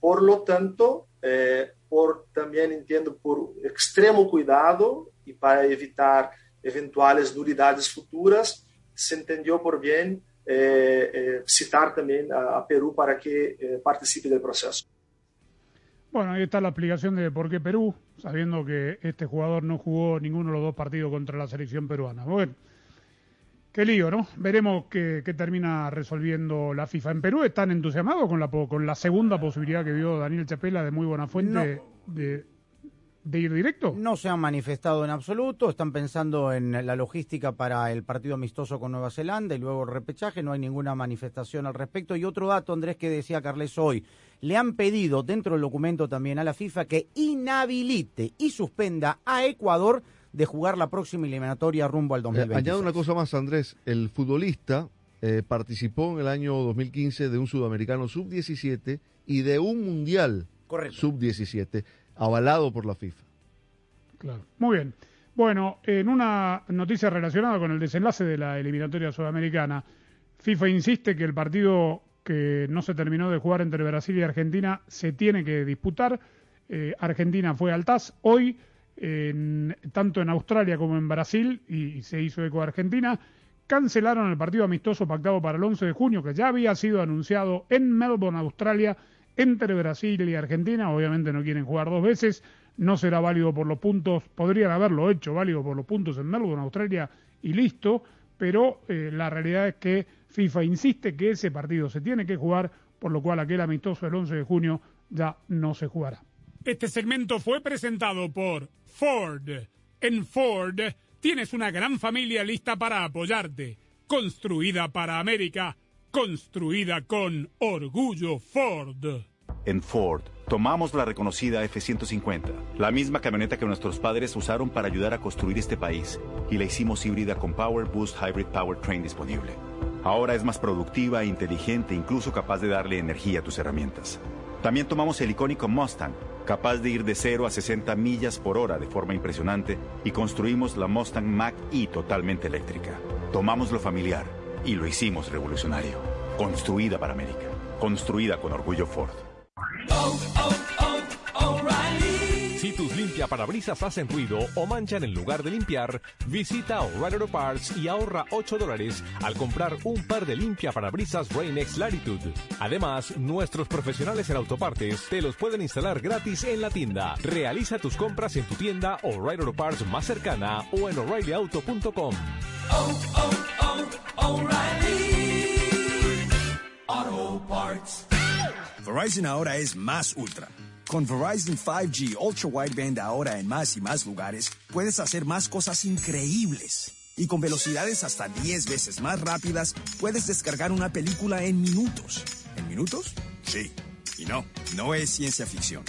Por lo tanto, eh, por também entendo por extremo cuidado e para evitar eventuais nulidades futuras, se entendeu por bem eh, eh, citar também a, a, Peru para que eh, participe do processo. Bueno, ahí está la explicación de por qué Perú, sabiendo que este jugador no jugó ninguno de los dos partidos contra la selección peruana. Bueno, qué lío, ¿no? Veremos qué, termina resolviendo la FIFA. En Perú están entusiasmados con la, con la segunda posibilidad que dio Daniel Chapela de muy buena fuente de, de ir directo? No se han manifestado en absoluto, están pensando en la logística para el partido amistoso con Nueva Zelanda y luego el repechaje, no hay ninguna manifestación al respecto. Y otro dato, Andrés, que decía Carles hoy, le han pedido dentro del documento también a la FIFA que inhabilite y suspenda a Ecuador de jugar la próxima eliminatoria rumbo al 2020. Eh, añado una cosa más, Andrés, el futbolista eh, participó en el año 2015 de un sudamericano sub-17 y de un mundial sub-17 avalado por la FIFA. Claro. Muy bien. Bueno, en una noticia relacionada con el desenlace de la eliminatoria sudamericana, FIFA insiste que el partido que no se terminó de jugar entre Brasil y Argentina se tiene que disputar. Eh, Argentina fue al TAS hoy, tanto en Australia como en Brasil, y, se hizo eco de Argentina. Cancelaron el partido amistoso pactado para el 11 de junio, que ya había sido anunciado en Melbourne, Australia, entre Brasil y Argentina. Obviamente no quieren jugar dos veces, no será válido por los puntos, podrían haberlo hecho válido por los puntos en Melbourne, Australia, y listo, pero eh, la realidad es que FIFA insiste que ese partido se tiene que jugar, por lo cual aquel amistoso el 11 de junio ya no se jugará. Este segmento fue presentado por Ford. En Ford tienes una gran familia lista para apoyarte, construida para América construida con orgullo Ford. En Ford, tomamos la reconocida F-150, la misma camioneta que nuestros padres usaron para ayudar a construir este país, y la hicimos híbrida con Power Boost Hybrid Powertrain disponible. Ahora es más productiva, inteligente, incluso capaz de darle energía a tus herramientas. También tomamos el icónico Mustang, capaz de ir de 0 a 60 millas por hora de forma impresionante, y construimos la Mustang Mach-E totalmente eléctrica. Tomamos lo familiar y lo hicimos revolucionario. Construida para América. Construida con orgullo Ford. Si tus limpia parabrisas hacen ruido o manchan en lugar de limpiar, visita O'Reilly Auto Parts y ahorra 8 dólares al comprar un par de limpia parabrisas Rain-X Latitude. Además, nuestros profesionales en autopartes te los pueden instalar gratis en la tienda. Realiza tus compras en tu tienda O'Reilly Auto Parts más cercana o en o'ReillyAuto.com. Verizon ahora es más ultra. Con Verizon 5G Ultra Wideband ahora en más y más lugares, puedes hacer más cosas increíbles. Y con velocidades hasta 10 veces más rápidas, puedes descargar una película en minutos. ¿En minutos? Sí. Y no, no es ciencia ficción.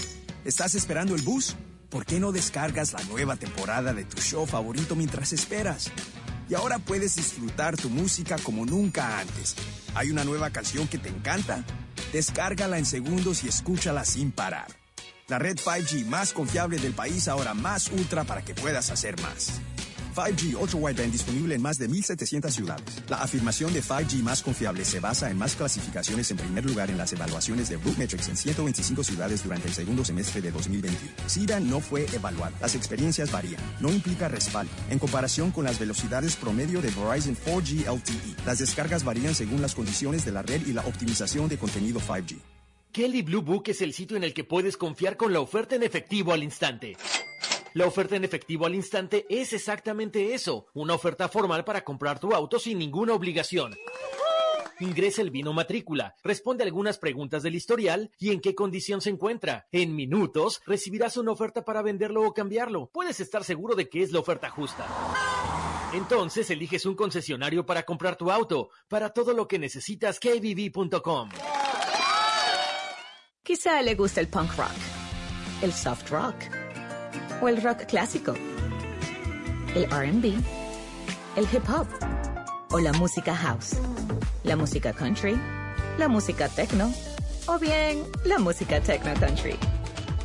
¿Estás esperando el bus? ¿Por qué no descargas la nueva temporada de tu show favorito mientras esperas? Y ahora puedes disfrutar tu música como nunca antes. ¿Hay una nueva canción que te encanta? Descárgala en segundos y escúchala sin parar. La red 5G más confiable del país ahora más ultra para que puedas hacer más. 5G Ultra Wideband disponible en más de 1.700 ciudades. La afirmación de 5G más confiable se basa en más clasificaciones en primer lugar en las evaluaciones de Metrics en 125 ciudades durante el segundo semestre de 2021. SIDA no fue evaluado. Las experiencias varían. No implica respaldo. En comparación con las velocidades promedio de Verizon 4G LTE, las descargas varían según las condiciones de la red y la optimización de contenido 5G. Kelly Blue Book es el sitio en el que puedes confiar con la oferta en efectivo al instante. La oferta en efectivo al instante es exactamente eso, una oferta formal para comprar tu auto sin ninguna obligación. Ingresa el vino matrícula, responde algunas preguntas del historial y en qué condición se encuentra. En minutos recibirás una oferta para venderlo o cambiarlo. Puedes estar seguro de que es la oferta justa. Entonces eliges un concesionario para comprar tu auto. Para todo lo que necesitas, kbb.com. Quizá le gusta el punk rock, el soft rock o el rock clásico, el RB, el hip hop o la música house, la música country, la música techno o bien la música techno country.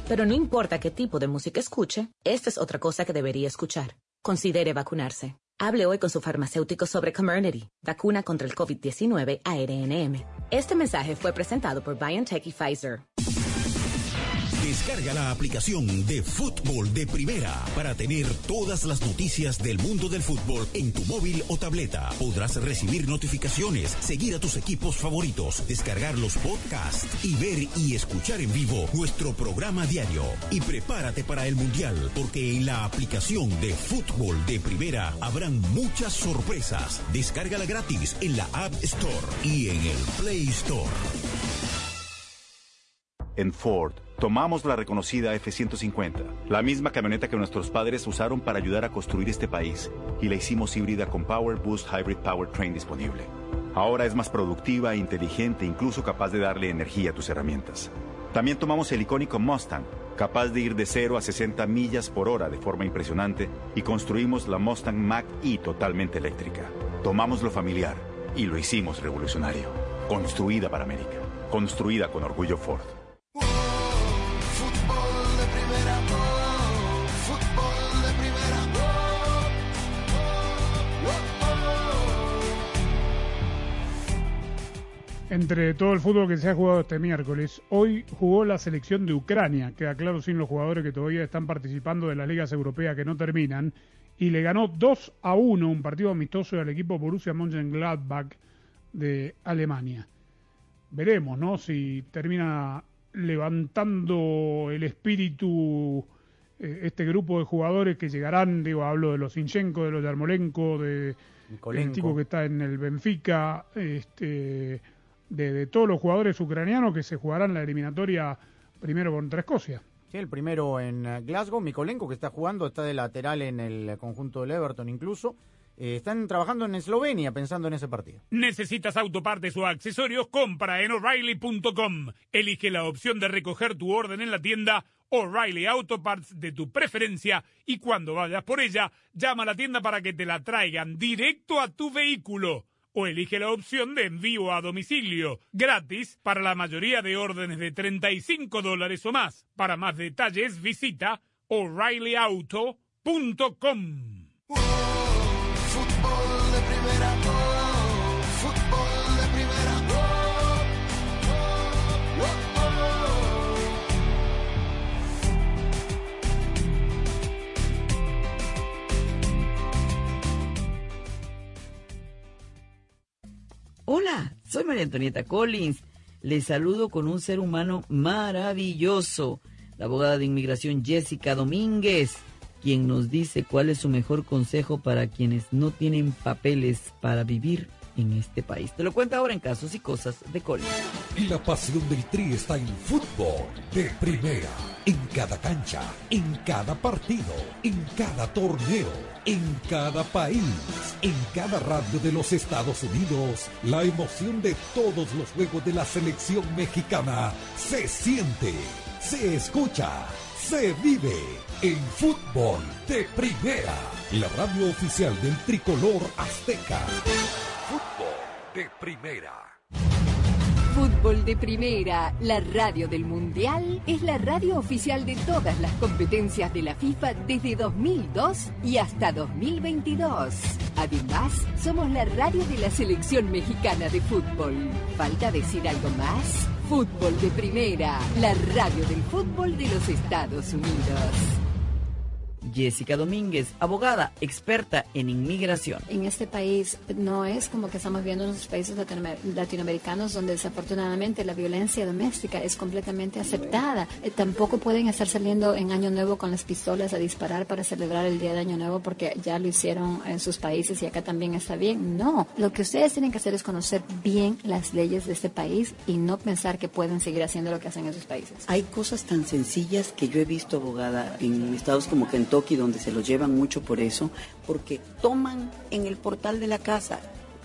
Pero no importa qué tipo de música escuche, esta es otra cosa que debería escuchar. Considere vacunarse. Hable hoy con su farmacéutico sobre Comirnaty, vacuna contra el COVID-19 ARNM. Este mensaje fue presentado por BioNTech y Pfizer. Descarga la aplicación de Fútbol de Primera para tener todas las noticias del mundo del fútbol en tu móvil o tableta. Podrás recibir notificaciones, seguir a tus equipos favoritos, descargar los podcasts y ver y escuchar en vivo nuestro programa diario. Y prepárate para el Mundial, porque en la aplicación de Fútbol de Primera habrán muchas sorpresas. Descárgala gratis en la App Store y en el Play Store. En Ford, tomamos la reconocida F-150, la misma camioneta que nuestros padres usaron para ayudar a construir este país, y la hicimos híbrida con Power Boost Hybrid Powertrain disponible. Ahora es más productiva, inteligente, incluso capaz de darle energía a tus herramientas. También tomamos el icónico Mustang, capaz de ir de 0 a 60 millas por hora de forma impresionante, y construimos la Mustang Mach-E totalmente eléctrica. Tomamos lo familiar y lo hicimos revolucionario. Construida para América. Construida con orgullo Ford. Entre todo el fútbol que se ha jugado este miércoles, hoy jugó la selección de Ucrania, queda claro sin los jugadores que todavía están participando de las ligas europeas que no terminan, y le ganó 2 a 1 un partido amistoso al equipo Borussia Mönchengladbach de Alemania. Veremos, ¿no? Si termina levantando el espíritu eh, este grupo de jugadores que llegarán, digo, hablo de los Sinchenko, de los Yarmolenko, de Nikolenko. el tipo que está en el Benfica, este, de, de todos los jugadores ucranianos que se jugarán la eliminatoria primero contra Escocia. Sí, el primero en eh, Glasgow, Mikolenko, que está jugando, está de lateral en el conjunto del Everton incluso. Eh, están trabajando en Eslovenia pensando en ese partido. ¿Necesitas autopartes o accesorios? Compra en O'Reilly.com. Elige la opción de recoger tu orden en la tienda O'Reilly Auto Parts de tu preferencia y cuando vayas por ella, llama a la tienda para que te la traigan directo a tu vehículo. O elige la opción de envío a domicilio, gratis para la mayoría de órdenes de 35 dólares o más. Para más detalles visita O'ReillyAuto.com. soy María Antonieta Collins. Les saludo con un ser humano maravilloso, la abogada de inmigración Jessica Domínguez, quien nos dice cuál es su mejor consejo para quienes no tienen papeles para vivir en este país. Te lo cuento ahora en Casos y Cosas de Collins. La pasión del Tri está en fútbol de primera, en cada cancha, en cada partido, en cada torneo, en cada país, en cada radio de los Estados Unidos. La emoción de todos los juegos de la selección mexicana se siente, se escucha, se vive en fútbol de primera, la radio oficial del tricolor azteca. Fútbol de primera. Fútbol de Primera, la radio del Mundial, es la radio oficial de todas las competencias de la FIFA desde 2002 y hasta 2022. Además, somos la radio de la selección mexicana de fútbol. ¿Falta decir algo más? Fútbol de Primera, la radio del fútbol de los Estados Unidos. Jessica Domínguez, abogada, experta en inmigración. En este país no es como que estamos viendo en los países latinoamericanos donde desafortunadamente la violencia doméstica es completamente aceptada. Eh, tampoco pueden estar saliendo en Año Nuevo con las pistolas a disparar para celebrar el Día de Año Nuevo porque ya lo hicieron en sus países y acá también está bien. No, lo que ustedes tienen que hacer es conocer bien las leyes de este país y no pensar que pueden seguir haciendo lo que hacen en sus países. Hay cosas tan sencillas que yo he visto, abogada, en estados como Kentucky donde se lo llevan mucho por eso, porque toman en el portal de la casa.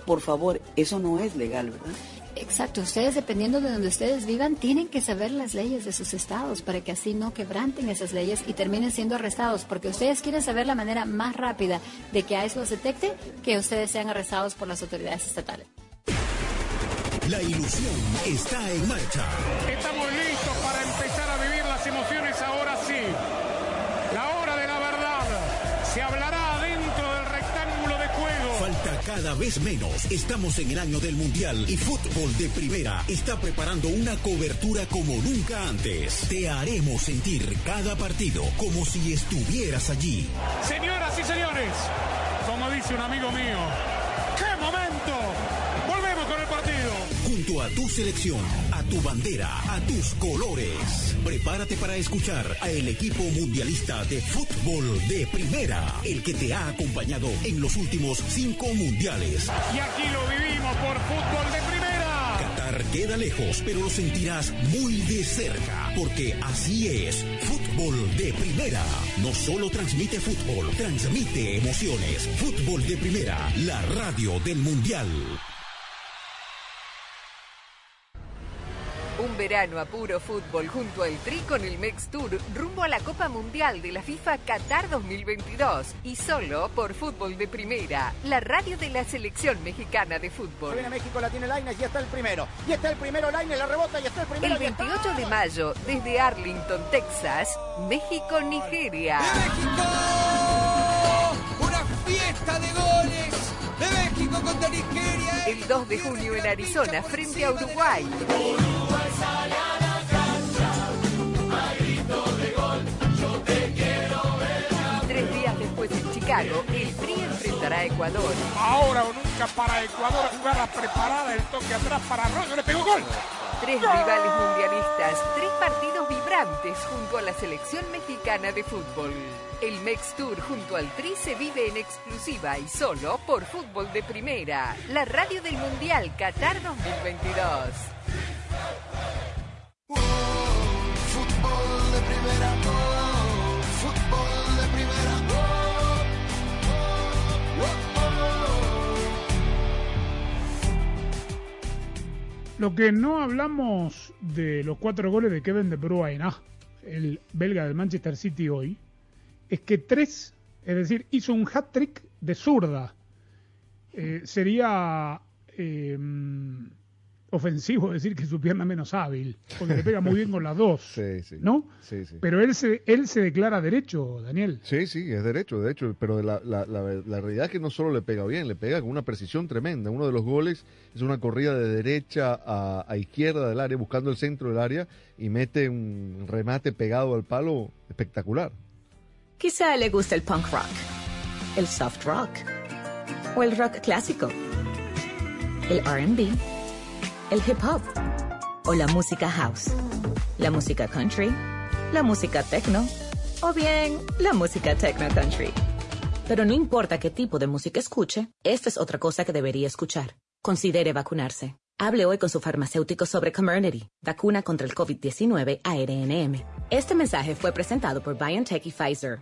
Por favor, eso no es legal, ¿verdad? Exacto, ustedes dependiendo de donde ustedes vivan tienen que saber las leyes de sus estados para que así no quebranten esas leyes y terminen siendo arrestados, porque ustedes quieren saber la manera más rápida de que ICE los detecte que ustedes sean arrestados por las autoridades estatales. La ilusión está en marcha. Estamos listos cada vez menos. Estamos en el año del Mundial y Fútbol de Primera está preparando una cobertura como nunca antes. Te haremos sentir cada partido como si estuvieras allí. Señoras y señores, como dice un amigo mío, ¡qué momento! A tu selección, a tu bandera, a tus colores. Prepárate para escuchar a el equipo mundialista de fútbol de primera, el que te ha acompañado en los últimos cinco mundiales. Y aquí lo vivimos por fútbol de primera. Qatar queda lejos, pero lo sentirás muy de cerca, porque así es, fútbol de primera. No solo transmite fútbol, transmite emociones. Fútbol de primera, la radio del mundial. Un verano a puro fútbol junto al Tri con el Mex Tour rumbo a la Copa Mundial de la FIFA Qatar 2022 y solo por Fútbol de Primera, la radio de la selección mexicana de fútbol. Viene México, la tiene Lainez y está el primero. Y está el primero Lainez, la rebota y está el primero. El 28 de mayo, desde Arlington, Texas, México-Nigeria. ¡Una fiesta de goles! ¡De México contra Nigeria! El 2 de junio en Arizona, frente a Uruguay. Enfrentará a Ecuador. Ahora o nunca para Ecuador, jugada preparada, el toque atrás para Arroyo, le pegó gol. Tres rivales mundialistas, tres partidos vibrantes junto a la selección mexicana de fútbol. El Mex Tour junto al Tri se vive en exclusiva y solo por Fútbol de Primera, la radio del Mundial Qatar 2022. Fútbol de primera, Lo que no hablamos de los cuatro goles de Kevin De Bruyne, ah, el belga del Manchester City hoy, es que tres, es decir, hizo un hat-trick de zurda. Eh, sería eh, ofensivo decir que es su pierna menos hábil, porque le pega muy bien con las dos, Sí, sí. ¿no? Sí, sí. Pero él se, él se declara derecho, Daniel. Sí, sí, es derecho, de hecho, pero la, la, la, la realidad es que no solo le pega bien, le pega con una precisión tremenda. Uno de los goles es una corrida de derecha a, a izquierda del área, buscando el centro del área, y mete un remate pegado al palo espectacular. Quizá le gusta el punk rock, el soft rock o el rock clásico. el RB, el hip hop o la música house, la música country, la música techno o bien la música techno country. Pero no importa qué tipo de música escuche, esta es otra cosa que debería escuchar. Considere vacunarse. Hable hoy con su farmacéutico sobre Comirnaty, vacuna contra el COVID-19 ARNM. Este mensaje fue presentado por BioNTech y Pfizer.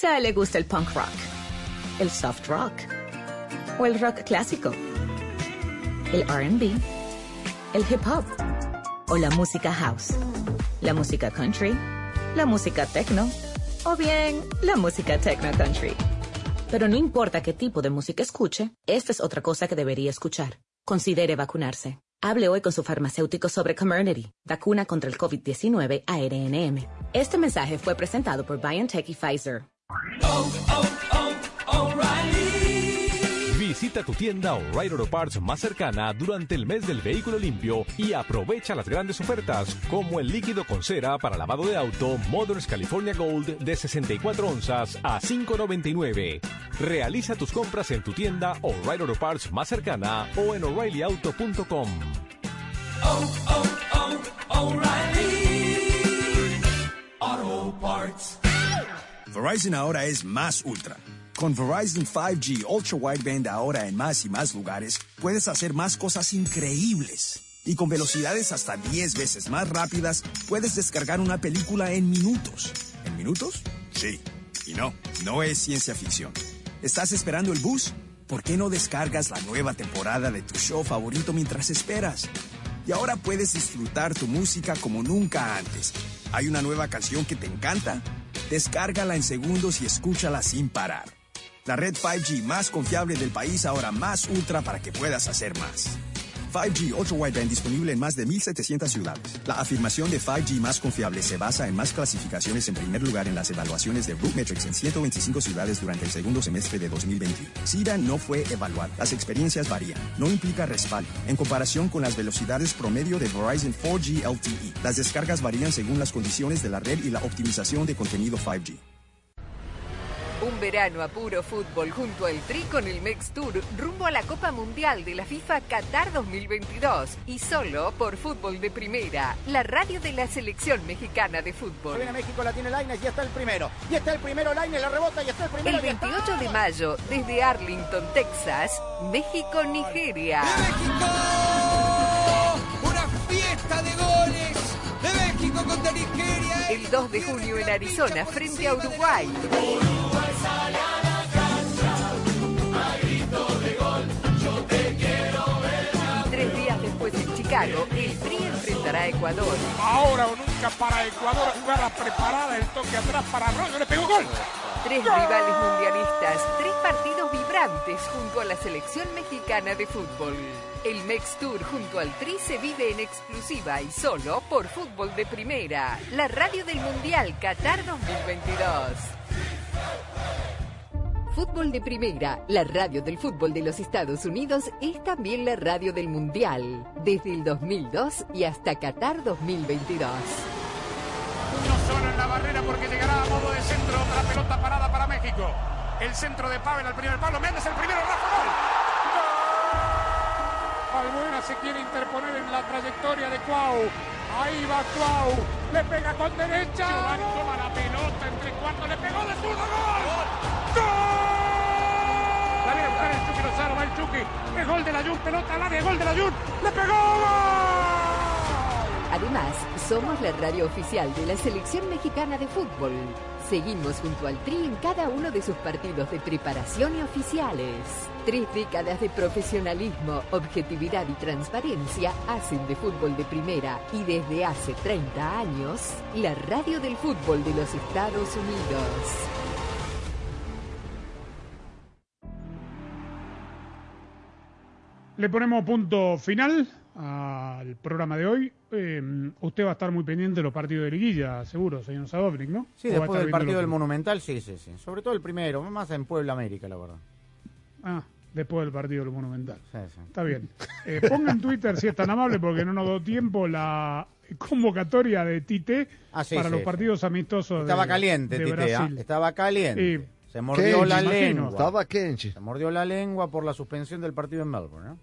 Quizá le guste el punk rock, el soft rock o el rock clásico, el RB, el hip hop o la música house, la música country, la música techno o bien la música techno country. Pero no importa qué tipo de música escuche, esta es otra cosa que debería escuchar. Considere vacunarse. Hable hoy con su farmacéutico sobre Comirnaty, vacuna contra el COVID-19 ARNM. Este mensaje fue presentado por BioNTech y Pfizer. Visita tu tienda O'Reilly Auto Parts más cercana durante el mes del vehículo limpio y aprovecha las grandes ofertas como el líquido con cera para lavado de auto Moderns California Gold de 64 onzas a 5.99. Realiza tus compras en tu tienda O'Reilly Auto Parts más cercana o en o'ReillyAuto.com. Auto Parts. Verizon ahora es más ultra. Con Verizon 5G Ultra Wideband ahora en más y más lugares, puedes hacer más cosas increíbles. Y con velocidades hasta 10 veces más rápidas, puedes descargar una película en minutos. ¿En minutos? Sí. Y no, no es ciencia ficción. ¿Estás esperando el bus? ¿Por qué no descargas la nueva temporada de tu show favorito mientras esperas? Y ahora puedes disfrutar tu música como nunca antes. ¿Hay una nueva canción que te encanta? Descárgala en segundos y escúchala sin parar. La red 5G más confiable del país ahora más ultra para que puedas hacer más. 5G Ultra Wideband disponible en más de 1.700 ciudades. La afirmación de 5G más confiable se basa en más clasificaciones en primer lugar en las evaluaciones de Rootmetrics en 125 ciudades durante el segundo semestre de 2021. SIDA no fue evaluada. Las experiencias varían. No implica respaldo. En comparación con las velocidades promedio de Verizon 4G LTE, las descargas varían según las condiciones de la red y la optimización de contenido 5G. Un verano a puro fútbol junto al Tri con el Mex Tour rumbo a la Copa Mundial de la FIFA Qatar 2022 y solo por Fútbol de Primera, la radio de la selección mexicana de fútbol. Viene México, la tiene Lainez, ya está el primero. Y está el primero, Lainez, la rebota, y está el primero. El 28 de mayo, desde Arlington, Texas, México-Nigeria. ¡Una El 2 de junio en Arizona, frente a Uruguay. Y tres días después en Chicago, el Tri enfrentará a Ecuador. Ahora o nunca para Ecuador, jugada preparada, el toque atrás para Arroyo, le pegó gol. Tres rivales mundialistas, tres partidos vibrantes junto a la selección mexicana de fútbol. El Mex Tour junto al Tri se vive en exclusiva y solo por Fútbol de Primera, la radio del Mundial Qatar 2022. Fútbol de Primera, la radio del fútbol de los Estados Unidos, es también la radio del Mundial, desde el 2002 y hasta Qatar 2022. Uno solo en la barrera porque llegará a modo de centro otra pelota parada para México. El centro de Pavel al primer palo, Méndez el primero, Rafa gol. Albuena se quiere interponer en la trayectoria de Cuau. Ahí va Cuau. Le pega con derecha. Giovanni toma la pelota entre cuartos. Le pegó de zurdo. ¡Gol! ¡Gol! La viene a buscar el Chucky Lozano. Va el Chucky. El gol de la Jun. Pelota al área. Gol de la Jun. ¡Le pegó! ¡Gol! Además, somos la radio oficial de la selección mexicana de fútbol. Seguimos junto al Tri en cada uno de sus partidos de preparación y oficiales. Tres décadas de profesionalismo, objetividad y transparencia hacen de fútbol de primera y desde hace 30 años, la radio del fútbol de los Estados Unidos. Le ponemos punto final al programa de hoy. Eh, usted va a estar muy pendiente de los partidos de liguilla, seguro, señor Sadovnik, ¿no? Sí, ¿O va a después del partido del? Monumental, sí, sí, sí. Sobre todo el primero, más en Puebla América, la verdad. Ah, después del partido del Monumental. Está bien. Eh, ponga en Twitter, si es tan amable, porque no nos dio tiempo, la convocatoria de Tite Ah, sí, para sí, los sí. partidos amistosos Estaba de, caliente, de Tite, ¿ah? Estaba caliente. Y- Se mordió Kenchi, la imagino. lengua. Estaba Kenchi. Se mordió la lengua por la suspensión del partido en Melbourne, ¿no?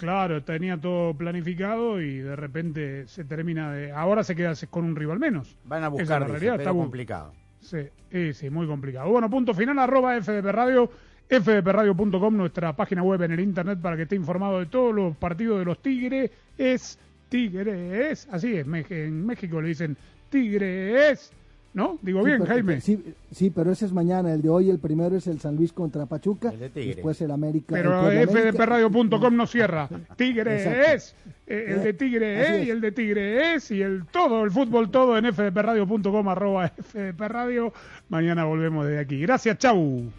Claro, tenía todo planificado y de repente se termina de... Ahora se queda con un rival menos. Van a es buscar, dice, realidad, está complicado. Sí, sí, muy complicado. Bueno, punto final, arroba FDP Radio, fdpradio.com, nuestra página web en el internet para que esté informado de todos los partidos de los Tigres. Es Tigres, así es, en México le dicen Tigres, ¿no? Digo Sí, bien, pero- Jaime. Sí, sí, pero ese es mañana. El de hoy, el primero es el San Luis contra Pachuca. Tigre. Después el América. el Pero América. fdpradio.com no cierra. Tigres, Exacto. eh, el de Tigre es. y el de Tigre es y el todo, el fútbol todo en fdpradio.com arroba fdpradio. Mañana volvemos desde aquí. Gracias, chau.